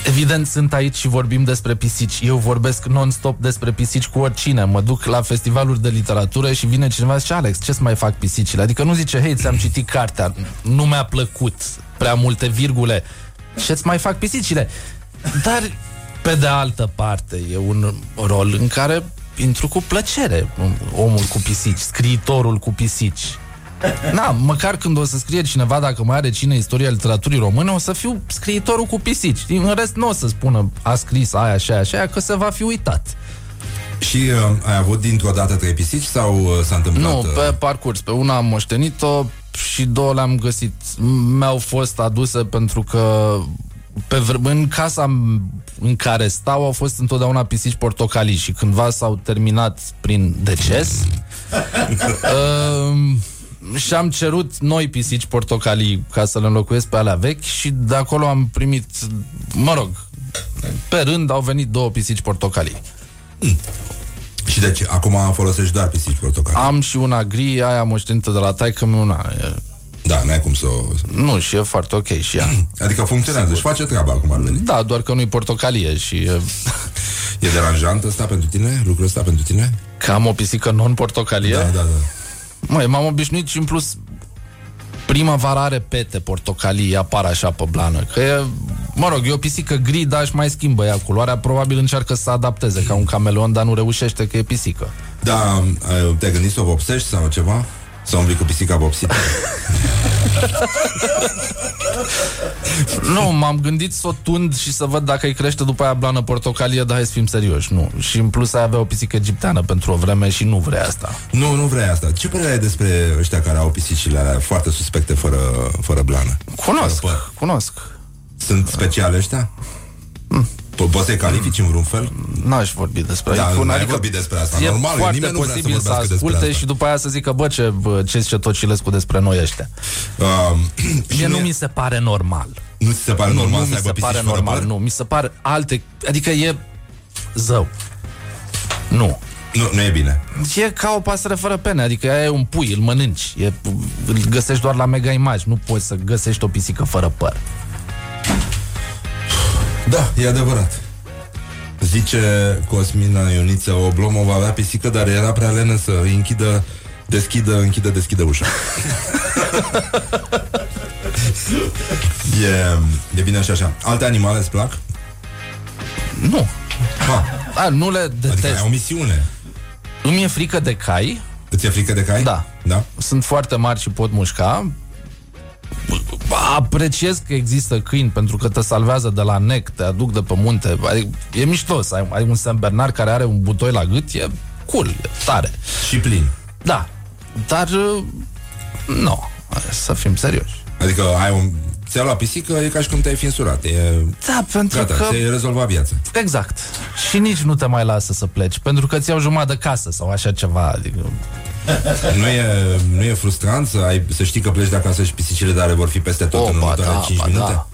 Evident, sunt aici și vorbim despre pisici. Eu vorbesc non-stop despre pisici cu oricine. Mă duc la festivaluri de literatură și vine cineva și zice, Alex, ce-ți mai fac pisicile? Adică nu zice, hei, ți-am citit cartea, nu mi-a plăcut prea multe virgule ce-ți mai fac pisicile. Dar, pe de altă parte, e un rol în care intru cu plăcere omul cu pisici, scriitorul cu pisici. Na, măcar când o să scrie cineva, dacă mai are cine istoria literaturii române, o să fiu scriitorul cu pisici. În rest nu o să spună a scris aia și aia și aia, că se va fi uitat. Și uh, ai avut dintr-o dată trei pisici sau uh, s-a întâmplat? Nu, uh... pe parcurs. Pe una am moștenit-o, și două le-am găsit. Mi-au fost aduse pentru că pe vr- în casa în care stau au fost întotdeauna pisici portocalii și cândva s-au terminat prin deces. uh, și am cerut noi pisici portocalii ca să le înlocuiesc pe alea vechi și de acolo am primit, mă rog, pe rând au venit două pisici portocalii. Mm. Și deci, acum folosești doar pisici portocale. Am și una gri, aia moștenită de la taică mi una. Da, n-ai cum să o... Nu, și e foarte ok și ea. Adică funcționează, și face treaba acum ar veni. Da, doar că nu-i portocalie și... E... e deranjant ăsta pentru tine? Lucrul ăsta pentru tine? Că am o pisică non-portocalie? Da, da, da. Măi, m-am obișnuit și în plus primăvara are pete portocalii, apar așa pe blană. Că e, mă rog, e o pisică gri, dar își mai schimbă ea culoarea. Probabil încearcă să adapteze ca un cameleon, dar nu reușește că e pisică. Da, te-ai gândit să o vopsești sau ceva? Să umbli cu pisica vopsită? nu, m-am gândit să o tund și să văd dacă îi crește după aia blană portocalie, dar hai să fim serioși, nu. Și în plus ai avea o pisică egipteană pentru o vreme și nu vrea asta. Nu, nu vrea asta. Ce părere ai despre ăștia care au pisicile alea foarte suspecte fără, fără blană? Cunosc, cunosc. Sunt speciale ăștia? Mm. Po- poți să-i califici în vreun fel? N-aș vorbi despre Da, asta. nu ai vorbit despre asta. E Normal, foarte nimeni nu vrea să posibil să, vorbească despre asculte asta. și după aia să zică, bă, ce, bă, ce zice Tocilescu despre noi ăștia. Uh, Mie nu mi se pare normal. nu ți se pare nu, normal nu să mi aibă se pisici pare fără normal, păr? nu. Mi se pare alte... Adică e zău. Nu. Nu, nu e bine. E ca o pasăre fără pene, adică aia e un pui, îl mănânci. E, îl găsești doar la mega imagi, nu poți să găsești o pisică fără păr. Da, e adevărat. Zice Cosmina Ioniță Oblomov va avea pisică, dar era prea lenă să îi închidă, deschidă, închidă, deschidă ușa. e, e bine și așa. Alte animale îți plac? Nu. Ha, A, nu le adică detest. ai o misiune. Îmi e frică de cai, Îți e frică de cai? Da. Da? sunt foarte mari și pot mușca. Apreciez că există câini pentru că te salvează de la nec, te aduc de pe munte. Adică, e mișto să ai, ai un San Bernard care are un butoi la gât, e cool, e tare. Și plin. Da, dar uh, nu, să fim serioși. Adică ai un... Ți-a luat pisică, e ca și cum te-ai fi însurat. E... Da, pentru Gata, că... ți-ai rezolvat viața. Exact. Și nici nu te mai lasă să pleci, pentru că ți iau jumătate de casă sau așa ceva. Adică, Nu e, nu e frustrant să, ai, să știi că pleci de acasă și pisicile tale vor fi peste tot în Opa, următoarele 5 ba minute? Da.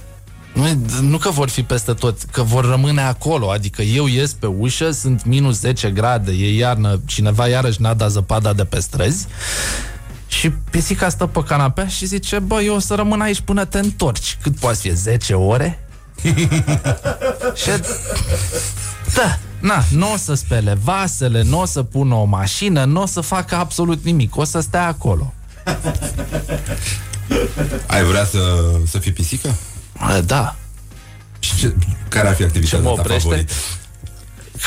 Nu, e- nu că vor fi peste tot, că vor rămâne acolo. Adică eu ies pe ușă, sunt minus 10 grade, e iarnă, cineva iarăși n-a dat zăpada de pe străzi și pisica stă pe canapea și zice, bă, eu o să rămân aici până te întorci. Cât poate fi? 10 ore? și da, na, nu o să spele vasele, nu o să pună o mașină, nu o să facă absolut nimic, o să stea acolo. Ai vrea să, să fii pisică? A, Da, Și ce, care ar fi Ce activitatea mă ta oprește? favorită?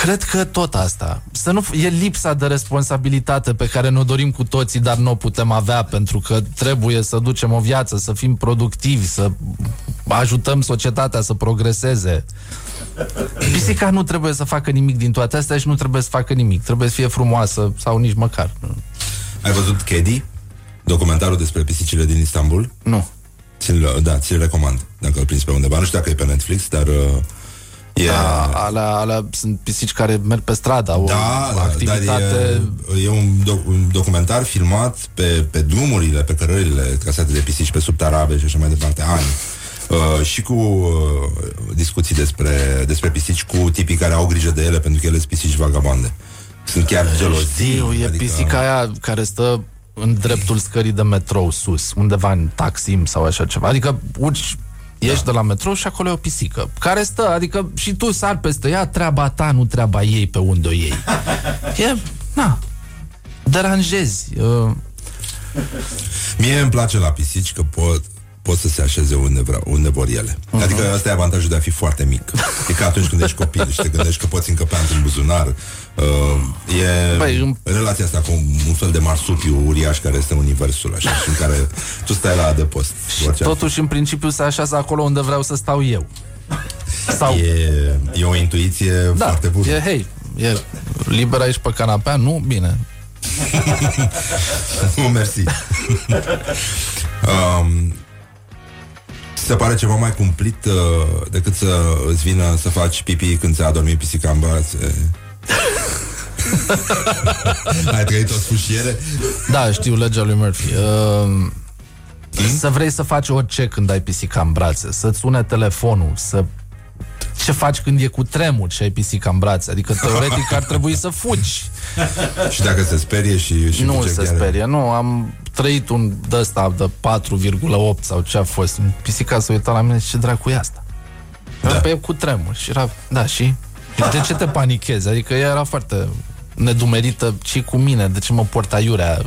Cred că tot asta. Să nu, f- e lipsa de responsabilitate pe care ne-o dorim cu toții, dar nu o putem avea pentru că trebuie să ducem o viață, să fim productivi, să ajutăm societatea să progreseze. Pisica nu trebuie să facă nimic din toate astea și nu trebuie să facă nimic. Trebuie să fie frumoasă sau nici măcar. Ai văzut Kedi? Documentarul despre pisicile din Istanbul? Nu. Ți-l, da, ți-l recomand, dacă îl prinzi pe undeva. Nu știu dacă e pe Netflix, dar uh, e... Da, alea, alea sunt pisici care merg pe stradă, au Da, o da, activitate... dar e, e un, doc, un documentar filmat pe, pe drumurile, pe cărările casate de pisici, pe subtarabe și așa mai departe, ani. Uh, și cu uh, discuții despre, despre pisici cu tipii care au grijă de ele pentru că ele sunt pisici vagabonde. Sunt chiar gelozii. Știu, e adică... pisica aia care stă în dreptul scării de metrou sus, undeva în Taksim sau așa ceva. Adică urci, ieși de la metrou și acolo e o pisică care stă, adică și tu sar peste ea, treaba ta, nu treaba ei pe unde o iei. E, na, deranjezi. Uh, Mie îmi place la pisici că pot pot să se așeze unde, vreau, unde vor ele. Uh-huh. Adică ăsta e avantajul de a fi foarte mic. E ca atunci când ești copil și te gândești că poți încăpea într-un buzunar. Uh, e Băi, îmi- relația asta cu un, un fel de marsupiu uriaș care este universul așa și în care tu stai la adăpost. Orice ar fi. totuși, în principiu, se așează acolo unde vreau să stau eu. Sau, E, e o intuiție da, foarte bună. e, hei, e liber aici pe canapea? Nu? Bine. Nu, mersi. um, ți se pare ceva mai cumplit uh, decât să îți vină să faci pipi când ți-a adormit pisica în brațe? Ai trăit o sfârșiere? Da, știu legea lui Murphy. Uh, Să vrei să faci orice când ai pisica în brațe, să-ți sune telefonul, să... Ce faci când e cu tremur și ai pisica în brațe? Adică, teoretic, ar trebui să fugi. Și dacă se sperie și, și nu fuge se chiar- sperie, nu. Am trăit un de ăsta de 4,8 sau ce a fost. Pisica s-a uitat la mine și ce dracu e asta? Da. Da. Pe cu tremur și era, da, și? De ce te panichezi? Adică ea era foarte nedumerită și cu mine, de ce mă port aiurea?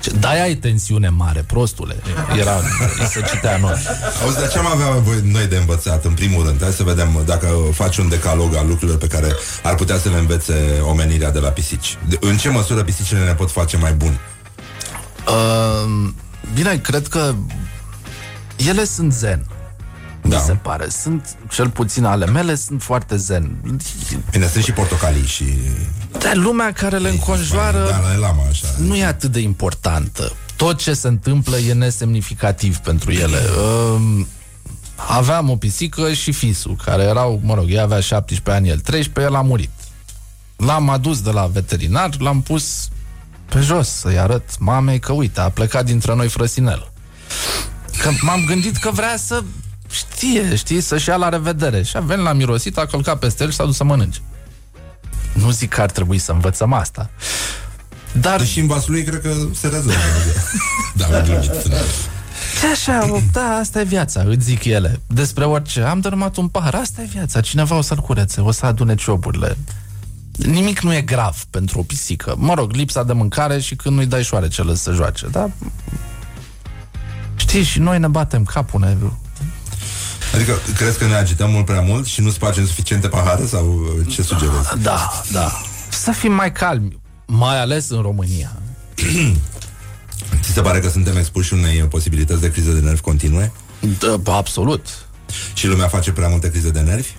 Ce- Da, ai tensiune mare, prostule. Era, îi se citea noi. Auzi, dar ce am avea voi- noi de învățat, în primul rând? Hai să vedem dacă faci un decalog al lucrurilor pe care ar putea să le învețe omenirea de la pisici. De- În ce măsură pisicile ne pot face mai buni? Uh, bine, cred că ele sunt zen. Da. Mi se pare. Sunt, cel puțin ale mele, sunt foarte zen. Bine, sunt și portocalii și... Dar lumea care le înconjoară Da, lama, așa. nu e atât de importantă. Tot ce se întâmplă e nesemnificativ pentru ele. Um, aveam o pisică și fisul, care erau, mă rog, ea avea 17 ani, el 13, el a murit. L-am adus de la veterinar, l-am pus pe jos să-i arăt mamei că, uite, a plecat dintre noi frăsinel. Că m-am gândit că vrea să știe, știi, să-și ia la revedere. Și a venit la mirosit, a călcat peste el și s-a dus să mănânce. Nu zic că ar trebui să învățăm asta. Dar... Deși în vasul lui cred că se rezolvă. da, am glumit. Ce așa, da, asta e viața, îți zic ele. Despre orice. Am dărâmat un pahar, asta e viața. Cineva o să-l curețe, o să adune cioburile. Nimic nu e grav pentru o pisică. Mă rog, lipsa de mâncare și când nu-i dai șoarecele să joace, da? Știi, și noi ne batem capul, ne... Adică crezi că ne agităm mult prea mult și nu spargem suficiente pahare sau ce sugerezi? Da, da. Să fim mai calmi, mai ales în România. Ți se pare că suntem expuși unei posibilități de criză de nervi continue? Da, absolut. Și lumea face prea multe crize de nervi?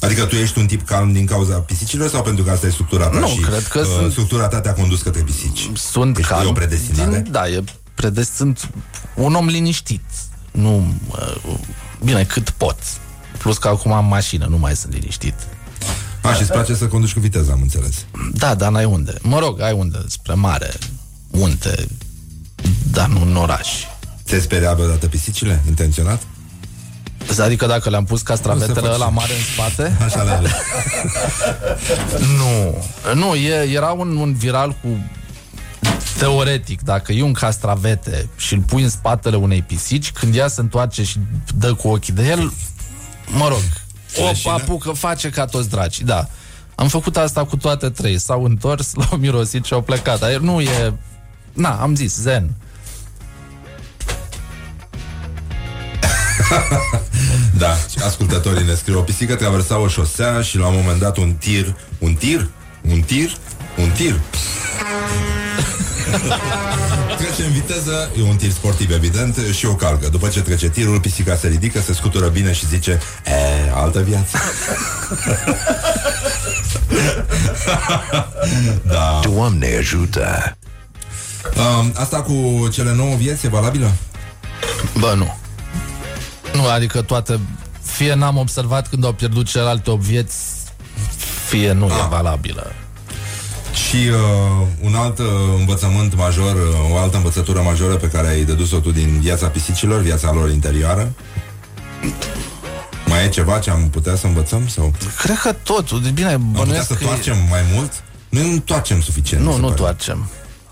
Adică tu ești un tip calm din cauza pisicilor sau pentru că asta e structura ta Nu, și cred că uh, sunt- structura ta te-a condus către pisici? Sunt Deci calm. e o predestinare? Din, da, e predest, sunt un om liniștit. Nu, uh, bine, cât pot. Plus că acum am mașină, nu mai sunt liniștit. A, și îți place să conduci cu viteză, am înțeles. Da, dar n-ai unde. Mă rog, ai unde, spre mare, munte, dar nu în oraș. Te speria vreodată pisicile, intenționat? Adică dacă le-am pus Nu castravetele se face. la mare în spate? Așa le Nu. Nu, e, era un, un viral cu teoretic, dacă e un castravete și îl pui în spatele unei pisici, când ea se întoarce și dă cu ochii de el, mă rog, o Leșină? apucă, face ca toți dracii, da. Am făcut asta cu toate trei. S-au întors, l-au mirosit și au plecat. Dar nu e... Na, am zis, zen. Da, și ascultătorii ne scriu O pisică traversa o șosea și la un moment dat un tir Un tir? Un tir? Un tir? Trece în viteză, e un tir sportiv evident și o calcă. După ce trece tirul, pisica se ridică, se scutură bine și zice E, altă viață. da. Doamne ajută! Um, asta cu cele nouă vieți e valabilă? Bă, nu. Nu, adică toate... Fie n-am observat când au pierdut celelalte 8 vieți, fie nu Ah. e valabilă. Și uh, un alt uh, învățământ major, uh, o altă învățătură majoră pe care ai dedus-o tu din viața pisicilor, viața lor interioară? Mai e ceva ce am putea să învățăm? Sau Cred că totul, de bine, am putea bănuiesc să că... e- toarcem mai mult? Noi nu toarcem suficient. mi Nu, se nu pare.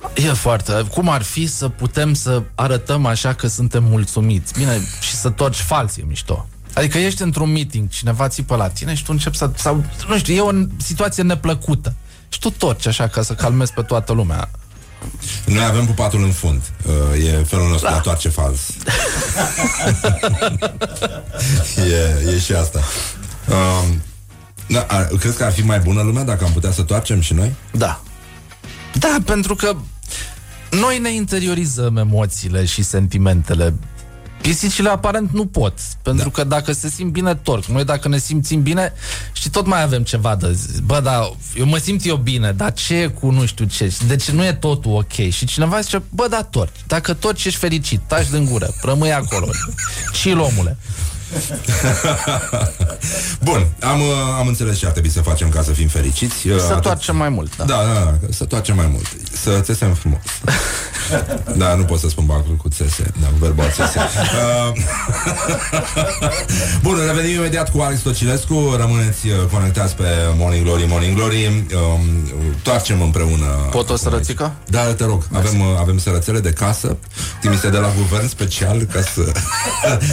Toarcem. E foarte... Cum ar fi să putem să arătăm așa că suntem mulțumiți? Bine, și să torci fals e mișto. Adică ești într-un meeting, cineva țipă la tine și tu începi să... Sau, nu știu, e o situație neplăcută. Și tu torci așa ca să calmezi pe toată lumea. Noi avem pupatul în fund. Uh, e felul nostru da. de a toarce fals. e, e și asta. Um, da, ar, crezi că ar fi mai bună lumea dacă am putea să toarcem și noi? Da. Da, pentru că noi ne interiorizăm emoțiile și sentimentele. Pisicile aparent nu pot, pentru da. că dacă se simt bine, torc. Noi dacă ne simțim bine, și tot mai avem ceva de zis. Bă, da, eu mă simt eu bine, dar ce e cu nu știu ce? Deci nu e totul ok. Și cineva zice, bă, da, torci. Dacă torci, ești fericit, taci din gură, rămâi acolo. Chill, omule. Bun, am, uh, am înțeles ce ar trebui să facem ca să fim fericiți. Uh, Să atât- toarcem mai mult, da. Da, da, da, să toarcem mai mult. Să țesem frumos. da, nu pot să spun bacul cu țese, da, cu verbal țese. Uh, Bun, revenim imediat cu Alex Tocilescu. Rămâneți uh, conectați pe Morning Glory, Morning Glory. Um, toarcem împreună. Pot o sărățică? Da, te rog. Avem, uh, avem sărățele de casă trimise de la guvern special ca să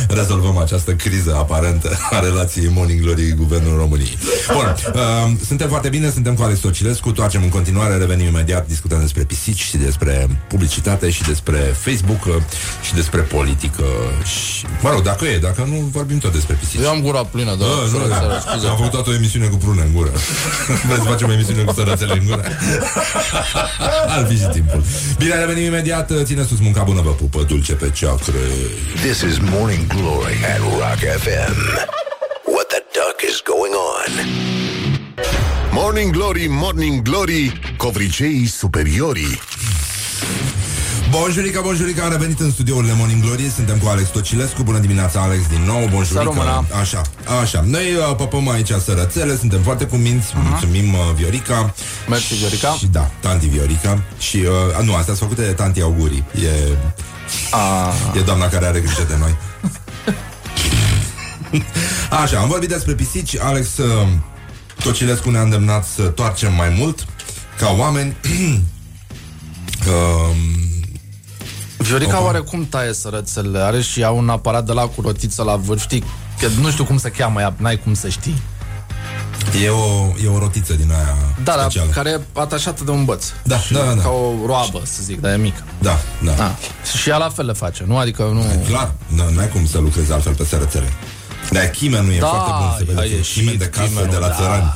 rezolvăm această criză aparentă a relației Morning Glory Guvernul României. Bun, uh, suntem foarte bine, suntem cu Alex Tocilescu, toarcem în continuare, revenim imediat, discutăm despre pisici și despre publicitate. publicitate și despre Facebook uh, și despre politică și... Mă rog, dacă e, dacă nu, vorbim tot despre pisici. Eu am gura plină, da. Bă, nu, da. scuze. Am făcut toată o emisiune cu prune în gură. Vreți să facem o emisiune cu sărățele în gură? Ar fi și timpul. Bine, revenim imediat. Ține sus munca bună, vă pupă, dulce pe ceacre. This is Morning Glory at Rock FM. What the duck is going on? Morning Glory, Morning Glory, covriceii superiorii. Bonjurica, bonjurica, am revenit în studiourile Morning Glory. Suntem cu Alex Tocilescu, bună dimineața Alex din nou Bonjurica, așa, așa. Noi uh, păpăm aici sărățele, suntem foarte cuminți. Uh-huh. Mulțumim uh, Viorica. Mersi Viorica. și, Da, tanti Viorica. Și, uh, nu, astea sunt făcute de tanti Augurii. E, Ah. e doamna care are grijă de noi Așa, am vorbit despre pisici Alex uh, Tocilescu ne-a îndemnat să toarcem mai mult Ca oameni uh, Viorica Opa. oarecum taie sărățele Are și ea un aparat de la cu rotiță la vârf Știi, că nu știu cum se cheamă ea N-ai cum să știi E o, e o rotiță din aia Da, da, specială. care e atașată de un băț Da, și da, da, da. Ca o roabă, să zic, dar e mică Da, da. da. Și ea la fel le face, nu? Adică nu... Clar, nu, nu ai cum să lucrezi altfel pe sărățele. Dar chimenul e Da, foarte bun să a vedeți. ieșit Chimen de casă chimenul, de la da. țărani.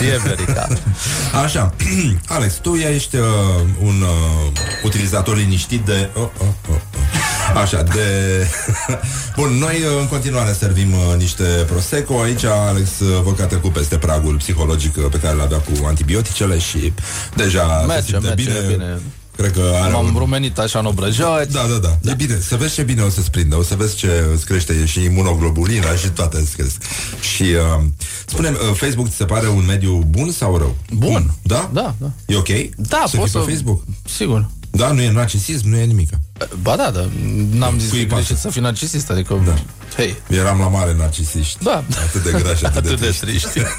E Viorica Așa, Alex, tu ești uh, un uh, utilizator liniștit de... Oh, oh, oh, oh. Așa, de... Bun, noi uh, în continuare servim uh, niște Prosecco. Aici Alex uh, văd că a trecut peste pragul psihologic uh, pe care l-avea cu antibioticele și deja se Merge, simte merge bine. bine. Cred că are M-am un... rumenit așa în obrăjoci Da, da, da, E bine, să vezi ce bine o să-ți prindă O să vezi ce îți crește și imunoglobulina Și toate îți cresc Și uh, spune uh, Facebook ți se pare un mediu bun sau rău? Bun. Da? Da, da. E ok? Da, să poți fii să... pe Facebook? Sigur Da, nu e narcisism, nu e nimic Ba da, da, n-am zis că Cui e pasă? greșit să fii narcisist Adică, da. hei, Eram la mare narcisiști Da. Atât de grași, atât, atât de de triști triști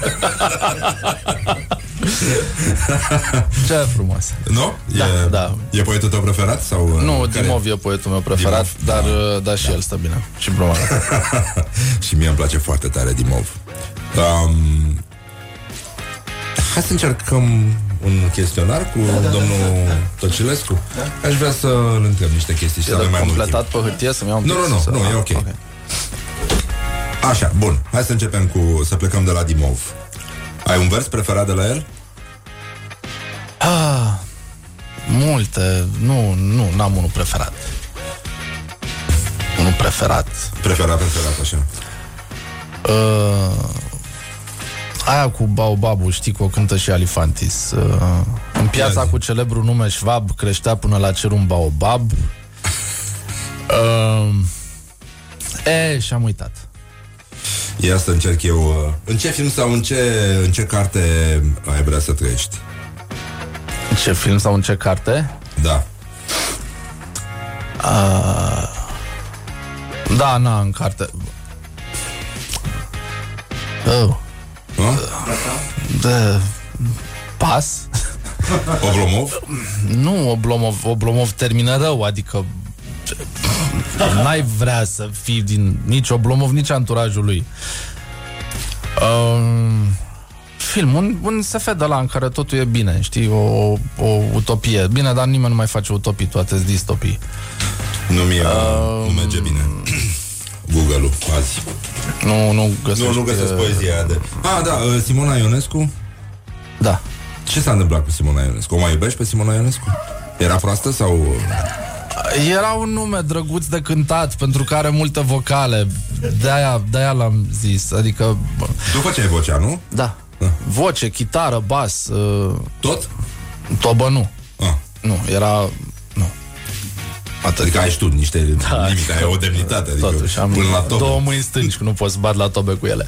Ce frumos Nu? Da, e, da. E poetul tău preferat? Sau, uh, Nu, care? Dimov e poetul meu preferat Dimov, Dar, da. uh, dar și el stă bine Și Bromara și mie îmi place foarte tare Dimov. Um, hai să încercăm un chestionar cu da, domnul da, Tocilescu. Da. Aș vrea să-l întreb niște chestii și să E avem de mai mult completat timp. pe hârtie să-mi iau un Nu, pic nu, nu, să- nu, e Ah, ok. Așa, bun. Hai să începem cu... Să plecăm de la Dimov. Ai un vers preferat de la el? Ah, multe Nu, nu, n-am unul preferat Unul preferat Preferat, preferat, așa. uh, Aia cu Baobabul, știi că o cântă și Alifantis uh, În piața Ia zi. cu celebrul nume Schwab Creștea până la cer un Baobab uh, E, și-am uitat Ia să încerc eu... uh, În ce film sau în ce, în ce carte ai vrea să trăiești? În ce film sau în ce carte? Da. Da, na, în carte oh, Nu? de... Pas? Oblomov? Nu, Oblomov, Oblomov termină rău, adică n-ai vrea să fii din nici Oblomov, nici anturajul lui. Um, film, un, un SF de la în care totul e bine, știi, o, o utopie. Bine, dar nimeni nu mai face utopii, toate sunt distopii. Nu mi nu merge bine. Google-ul, azi. Nu, nu găsești... Nu, nu găsesc uh, poezia aia de... Ah, da, uh, Simona Ionescu. Da. Ce s-a întâmplat cu Simona Ionescu? O mai iubești pe Simona Ionescu? Era proastă sau... Era un nume drăguț de cântat pentru că are multe vocale. De-aia, de-aia l-am zis. Adică, bă, Tu făceai vocea, nu? da. Da. Voce, chitară, bas, uh, Tot? tobă nu. Ah. Nu, era... Nu. Atât. Adică ai și tu niște da, limite, ai o demnitate, adică Totuși, am până la top. două mâini stângi, că nu pot să bat la tobe cu ele.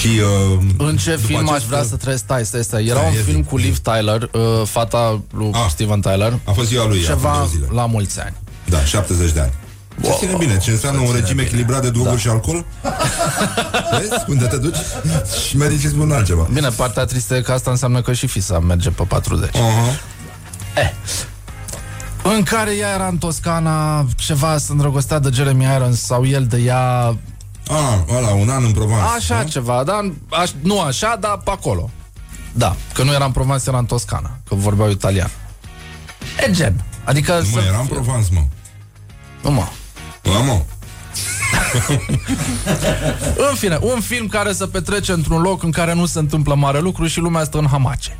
Și... Uh, În ce după film aș acest- vrea să trăiesc? Stai, stai, stai. Era Stai, un ia film zi, cu zi. Liv Tyler, uh, fata lui Ah. Steven Tyler. A fost ziua lui acum Ceva două zile. la mulți ani. Da, 70 de ani. Se Wow. ține bine. Ce înseamnă Se un ține regim bine. echilibrat de droguri Da. și alcool? Vezi? Unde te duci? Și medicii spun altceva. Bine, partea tristă e că asta înseamnă că și fisa merge pe 40. Uh-huh. Eh. În care ea era în Toscana, ceva se îndrăgostea de Jeremy Irons sau el de ea, Ah, ăla, un an în Provence. așa nu? ceva, dar aș, nu așa, dar pe acolo. Da, că nu era în Provence, era în Toscana, că vorbeau italian. E gen. Adică Nu, mă, să- era în Provence, mă. Nu, mă. Da, mă. În fine, un film care se petrece într-un loc în care nu se întâmplă mare lucru și lumea stă în hamace.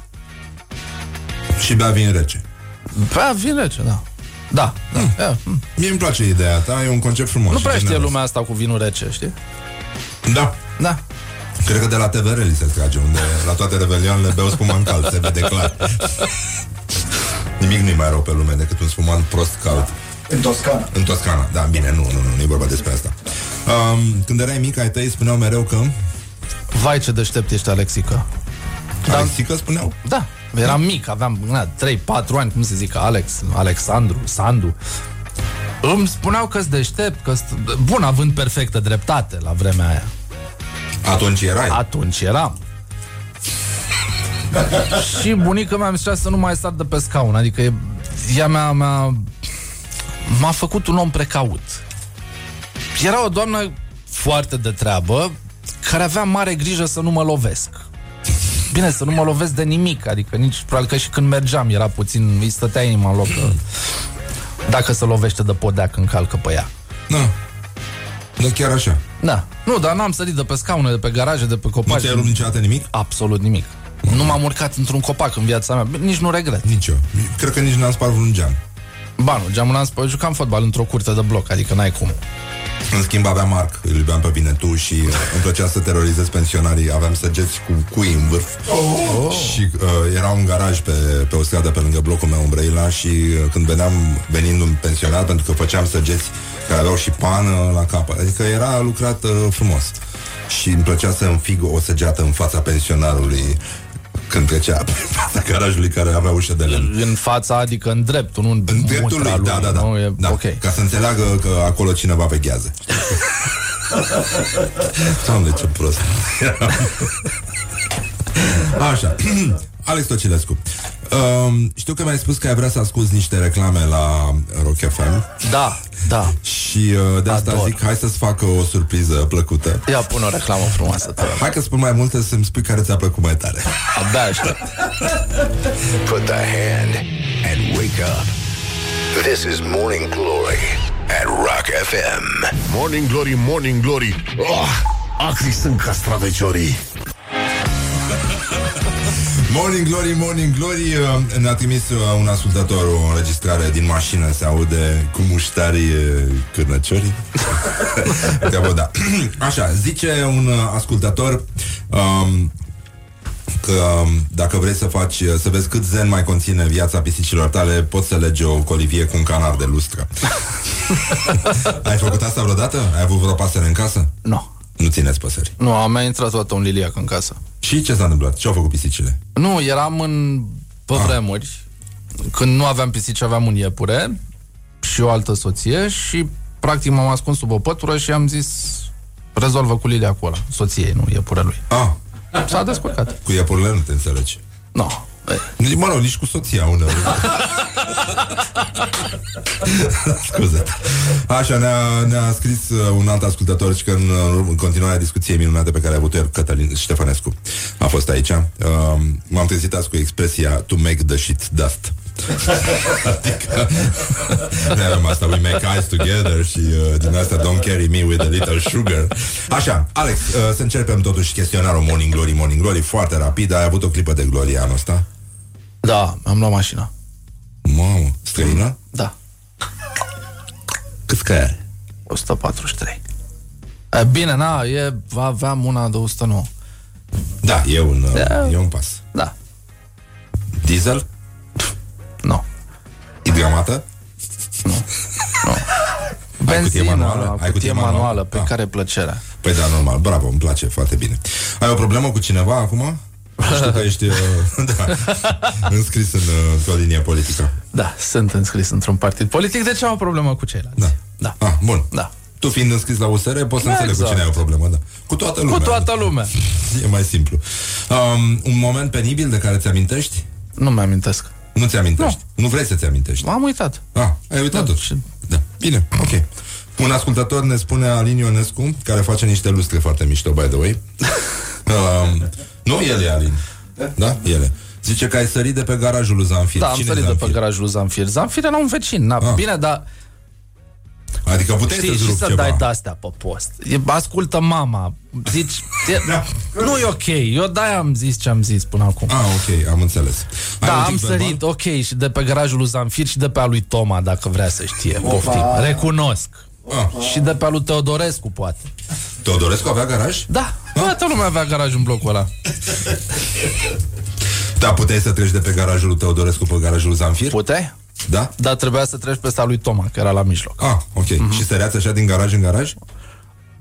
Și bea vin rece. Păi, vine ce, da. Da, da. Hmm. Ia, mm. Mie îmi place ideea ta, e un concept frumos. Nu și prea știe generos. lumea asta cu vinul rece, știi? Da. Da. Cred că de la TVR li se trage, unde la toate revelioanele beau spumant cald, se vede clar. Nimic nu-i mai rău pe lume decât un spumant prost cald. În Toscana. În Toscana, da, bine, nu, nu, nu, nu e vorba despre asta. Um, când erai mic, ai tăi spuneau mereu că... Vai ce deștept ești, Alexica. Da. Alexica spuneau? Da, eram mic, aveam na, 3-4 ani, cum se zice, Alex, Alexandru, Sandu. Îmi spuneau că-s deștept, că Bun, având perfectă dreptate la vremea aia. Atunci erai. Atunci eram. și bunica mea mi zicea să nu mai sar de pe scaun, adică e- ea mea, mea m-a făcut un om precaut. Era o doamnă foarte de treabă care avea mare grijă să nu mă lovesc. Bine, să nu mă lovesc de nimic, adică nici, probabil că și când mergeam era puțin, îi stătea inima în loc că dacă se lovește de podea când calcă pe ea. Da. Da, chiar așa. Da. Nu, dar n-am sărit de pe scaune, de pe garaje, de pe Nu copaci. ți-ai rupt niciodată nimic? Absolut nimic. Nu m-am urcat într-un copac în viața mea. Nici nu regret. Nici eu. Cred că nici n-am spart vreun geam. Ba nu, geamul n-am spus, jucam fotbal într-o curte de bloc, adică n-ai cum. În schimb aveam Marc, îl iubeam pe Vinetu și uh, îmi plăcea să terorizez pensionarii. Aveam săgeți cu cui în vârf. Oh. Și uh, era un garaj pe, pe o stradă pe lângă blocul meu în Brăila și uh, când veneam venind un pensionar, pentru că făceam săgeți care aveau și pană la cap, adică era lucrat uh, frumos. Și îmi plăcea să înfig o săgeată în fața pensionarului când trecea pe fața garajului care avea ușă de lemn. În fața, adică în dreptul, nu în, În dreptul mutra lui, da, da, da. Nu? E, da Ok. Ca să înțeleagă că acolo cineva veghează. Doamne, ce prost. Așa. Alex Tocilescu. Um, știu că mi-ai spus că ai vrea să asculti niște reclame la Rock FM Da, da. și uh, de asta Ador. zic, hai să-ți fac o surpriză plăcută. Ia pun o reclamă frumoasă, te rog. Hai că spun mai multe să-mi spui care ți-a plăcut mai tare. Abia aștept. Put the hand and wake up. This is Morning Glory at Rock FM. Morning Glory, Morning Glory oh, Acri sunt castraveciorii Morning Glory, Morning Glory uh, Ne-a trimis uh, un ascultător o înregistrare din mașină Se aude cu muștarii uh, cârnăciorii Treabă, da. Așa, zice un uh, ascultător um, Că um, dacă vrei să faci uh, Să vezi cât zen mai conține viața pisicilor tale Poți să legi o colivie cu un canar de lustră Ai făcut asta vreodată? Ai avut vreo pasăre în casă? Nu. Nu țineți păsări Nu, am mai intrat toată un liliac în casă. Și ce s-a întâmplat? Ce au făcut pisicile? Nu, eram în pe Ah. vremuri când nu aveam pisici, aveam un iepure și o altă soție și practic m-am ascuns sub o pătură și am zis rezolvă cu liliacul ăla, soției, nu iepurelui. Ah, S-a descurcat. cu iepurile nu te înțelegi Nu. No. Nici, mă rog, nici cu soția uneori. Scuze. Așa, ne-a, ne-a scris uh, un alt ascultător și că în, uh, în continuarea discuției minunate pe care a avut-o ieri Cătălin Ștefănescu a fost aici. Uh, m-am trezit azi cu expresia to make the shit dust. adică noi avem asta, we make eyes together și uh, din asta don't carry me with a little sugar. Așa, Alex, uh, să începem totuși chestionarul Morning Glory, Morning Glory, foarte rapid. Ai avut o clipă de glorie anul ăsta? Da, am luat mașina. Mamă, străină? Da, Cât că are? 143. E, bine, na, e, aveam una de 109. Da, e un, uh, Da. e un pas. Da, Diesel? nu. Hidramată? Benzină, manuală? la Ai cutie cutie manuală, manuală? pe Ah. care plăcerea. Păi da, normal, bravo, îmi place foarte bine. Ai o problemă cu cineva acum? Știu că ești uh, da, înscris în, uh, într-o linie politică. Da, sunt înscris într-un partid politic, deci am o problemă cu ceilalți. Da. Da. Ah, bun. Da. Tu fiind înscris la USR, poți să Da, înțeleg cu exact. cine ai o problemă, da. Cu toată lumea. Cu toată lumea. E mai simplu. Um, un moment penibil de care ți-amintești? Nu mi-amintesc. Nu ți-amintești? Nu. nu vrei să ți-amintești? M-am uitat. Ah, ai uitat Da, tot. și- Da, bine, ok. Un ascultător ne spune Alin Ionescu, care face niște lustre foarte mișto, by the way. um, nu, el e Alin. Da? Ele. Zice că ai sărit de pe garajul lui Zanfir. Da, am Cine sărit de Zanfir? pe garajul lui Zanfir. Zanfir era un vecin. Na, Ah. Bine, dar Adică puteai știi, să-ți și rup să ceva. dai de-astea pe post. E, ascultă mama. Zici, e, Da. nu e ok. Eu de-aia am zis ce am zis până acum. Ah, ok, am înțeles. Ai Da, un am tic verbal? sărit, ok, și de pe garajul lui Zanfir și de pe al lui Toma, dacă vrea să știe. Poftim, recunosc. Ah. Și de pe al lui Teodorescu, poate. Teodorescu avea garaj? Da, toată lumea avea garaj în blocul ăla. Da, puteai să treci de pe garajul lui Teodorescu pe garajul lui Zanfir? Puteai? Da? Dar trebuia să treci peste al lui Toma, care era la mijloc. Ah, ok. Mhm. Și săreați așa din garaj în garaj?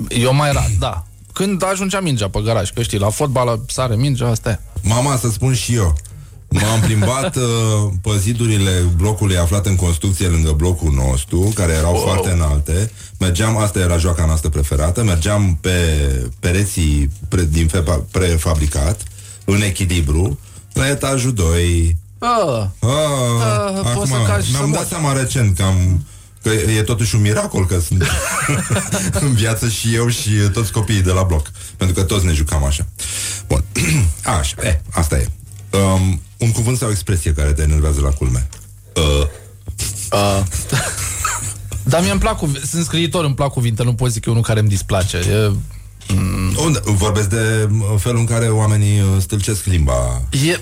Eu mai era, da. Când ajungea mingea pe garaj, că știi, la fotbal sare mingea, asta e. Mama, să spun și eu. M-am plimbat uh, pe zidurile blocului aflat în construcție lângă blocul nostru, care erau wow. foarte înalte. Mergeam, asta era joaca noastră preferată, mergeam pe pereții pre, din fepa, prefabricat, în echilibru, la etajul 2. Ah, Ah, Ah, poți să cazi și să mi-am dat mori. seama recent că am că e totuși un miracol că sunt în viață și eu și toți copiii de la bloc. Pentru că toți ne jucam așa. Bun. Așa, e, asta e. Um, un cuvânt sau o expresie care te enervează la culme. Uh, uh. Dar mie îmi plac, cuv- sunt scriitor, îmi plac cuvinte, nu pot zic eu unul care îmi displace. E, unde, vorbesc de uh, felul în care oamenii uh, stâlcesc limba. e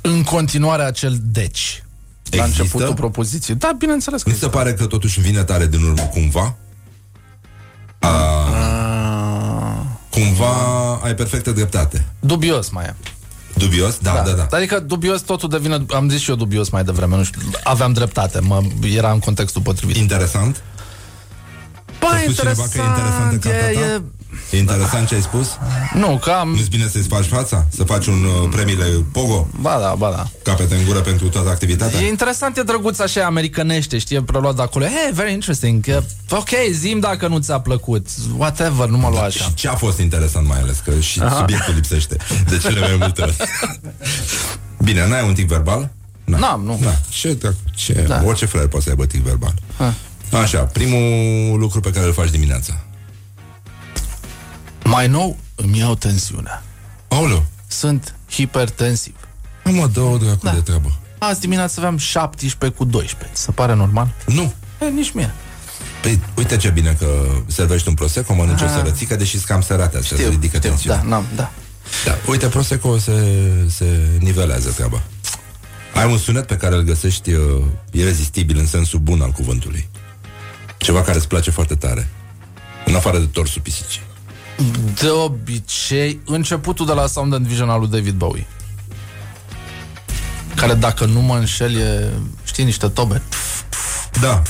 în continuare acel deci. La Există? începutul propoziției. Da, bineînțeles că Mi se pare că totuși vine tare din urmă cumva. A, cumva ai perfectă dreptate. Dubios mai e. Dubios? Da, da, da. Adică dubios totul devine, am zis și eu dubios mai devreme, nu știu, aveam dreptate, mă, era în contextul potrivit. Interesant? Bă, A spus cineva că e interesant în cartea e, ta? e, E interesant ce ai spus? Nu, că am... Nu-ți bine să-ți faci fața? Să faci un uh, premiile Pogo? Ba da, ba da. Capete în gură pentru toată activitatea? E interesant, e drăguț așa, americanește, știi, e preluat de acolo. Hey, very interesting. E, Ok, zim dacă nu ți-a plăcut. Whatever, nu mă lua așa. Și ce a fost interesant mai ales? Că și Aha. subiectul lipsește de cele mai multe ori. Bine, n-ai un tic verbal? N-am, nu. Da. Ce, da, ce? Da. Orice fraier poate să aibă tic verbal. Ha. Așa, primul lucru pe care îl faci dimineața. Mai nou îmi iau tensiunea. Aoleu. Sunt hipertensiv. Nu mă dă o dracu Da. de treabă. Azi dimineața aveam 17 cu 12. Se pare normal? Nu. E, nici mie. Păi, uite ce bine că servești un prosecco, mănânci o sărățică, deși sunt cam sărate astea, se ridică știu, tensiunea. da, n-am, da. Da, uite, Prosecco se, se nivelează treaba. Ai un sunet pe care îl găsești uh, irezistibil în sensul bun al cuvântului. Ceva care îți place foarte tare. În afară de torsul pisicii. De obicei, începutul de la Sound and Vision al lui David Bowie. Care, dacă nu mă înșel, e, știi, niște tobe. Da.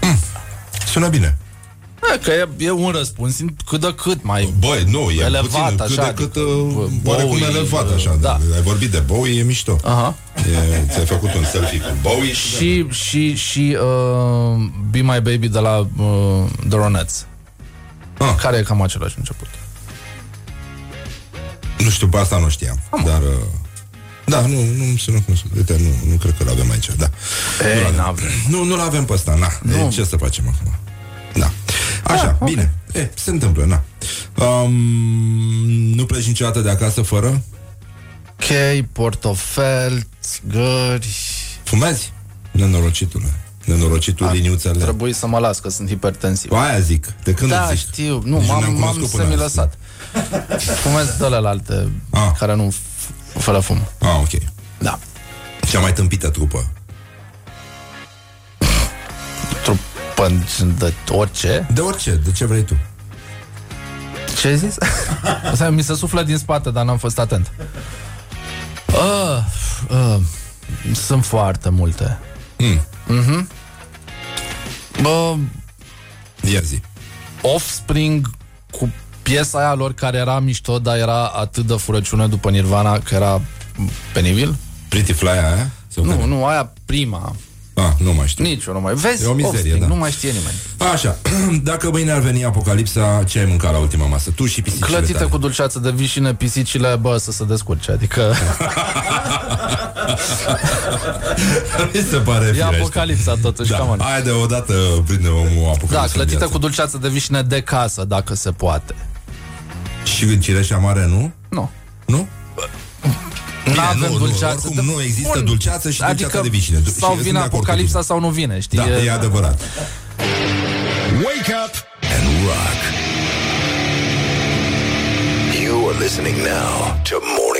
Mm. Sună bine. E, că e, e un răspuns cât de cât mai Băi, nu, e elevat, puțin, așa, cât de cât, adică, uh, bă, oarecum Bowie, elevat, uh, așa. da. Ai vorbit de Bowie, e mișto. Aha. E, ți-ai făcut un selfie cu Bowie și... Și, și, și uh, Be My Baby de la uh, The Ronettes. Ah. Care e cam același început. Nu știu, pe asta nu știam. Dar... Uh, da, nu, nu sună cum să... Uite, nu, nu cred că l-avem aici, da. Ei, Nu-l n-avem. Nu, nu-l avem pe ăsta, na. Nu. E, ce să facem acum? Da. Așa, Da, ok. bine. E, se întâmplă, na. Um, nu pleci niciodată de acasă fără? Chei, portofel, țigări... Fumezi? Nenorocitule. Nenorocitul A, liniuțele. Trebuie să mă las, că sunt hipertensiv. Aia zic. De când Da, zici? știu. Nu, Nici nu m-am, ne-am m-am cunoscut până semi-lăsat. Fumez de alte Ah. care nu f- fără fum. Ah, ok. Da. Cea mai tâmpită trupă. Trupă de orice. De orice, de ce vrei tu? Ce ai zis? Asta mi se suflă din spate, dar n-am fost atent. Uh, uh, sunt foarte multe. Mm. Mhm. Bă, Ia zi. Offspring cu piesa aia lor care era mișto, dar era atât de furăciune după Nirvana că era penibil? Pretty Fly aia? Sau Nu, care? nu, aia prima. Ah, nu mai știu. Nici eu nu mai. Vezi, E o mizerie, Offspring, da. nu mai știe nimeni. Așa, dacă mâine ar veni apocalipsa, ce ai mâncat la ultima masă? Tu și pisicile Clătite tale. cu dulceață de vișine, pisicile, bă, să se descurce. Adică Mi se pare e firește. apocalipsa totuși, Da, cam on. hai de odată prinde omul apocalipsa Da, în clătită viață. cu dulceață de vișine de casă, dacă se poate. Și în cireșa mare, nu? Nu. Nu? avem nu, dulceață. Nu, oricum nu există Bun. dulceață și adică dulceața de vișine. Du- și Sau sunt vine de acord cu apocalipsa tine. sau nu vine, știi? Da, e adevărat. Wake up and rock. You are listening now to Morning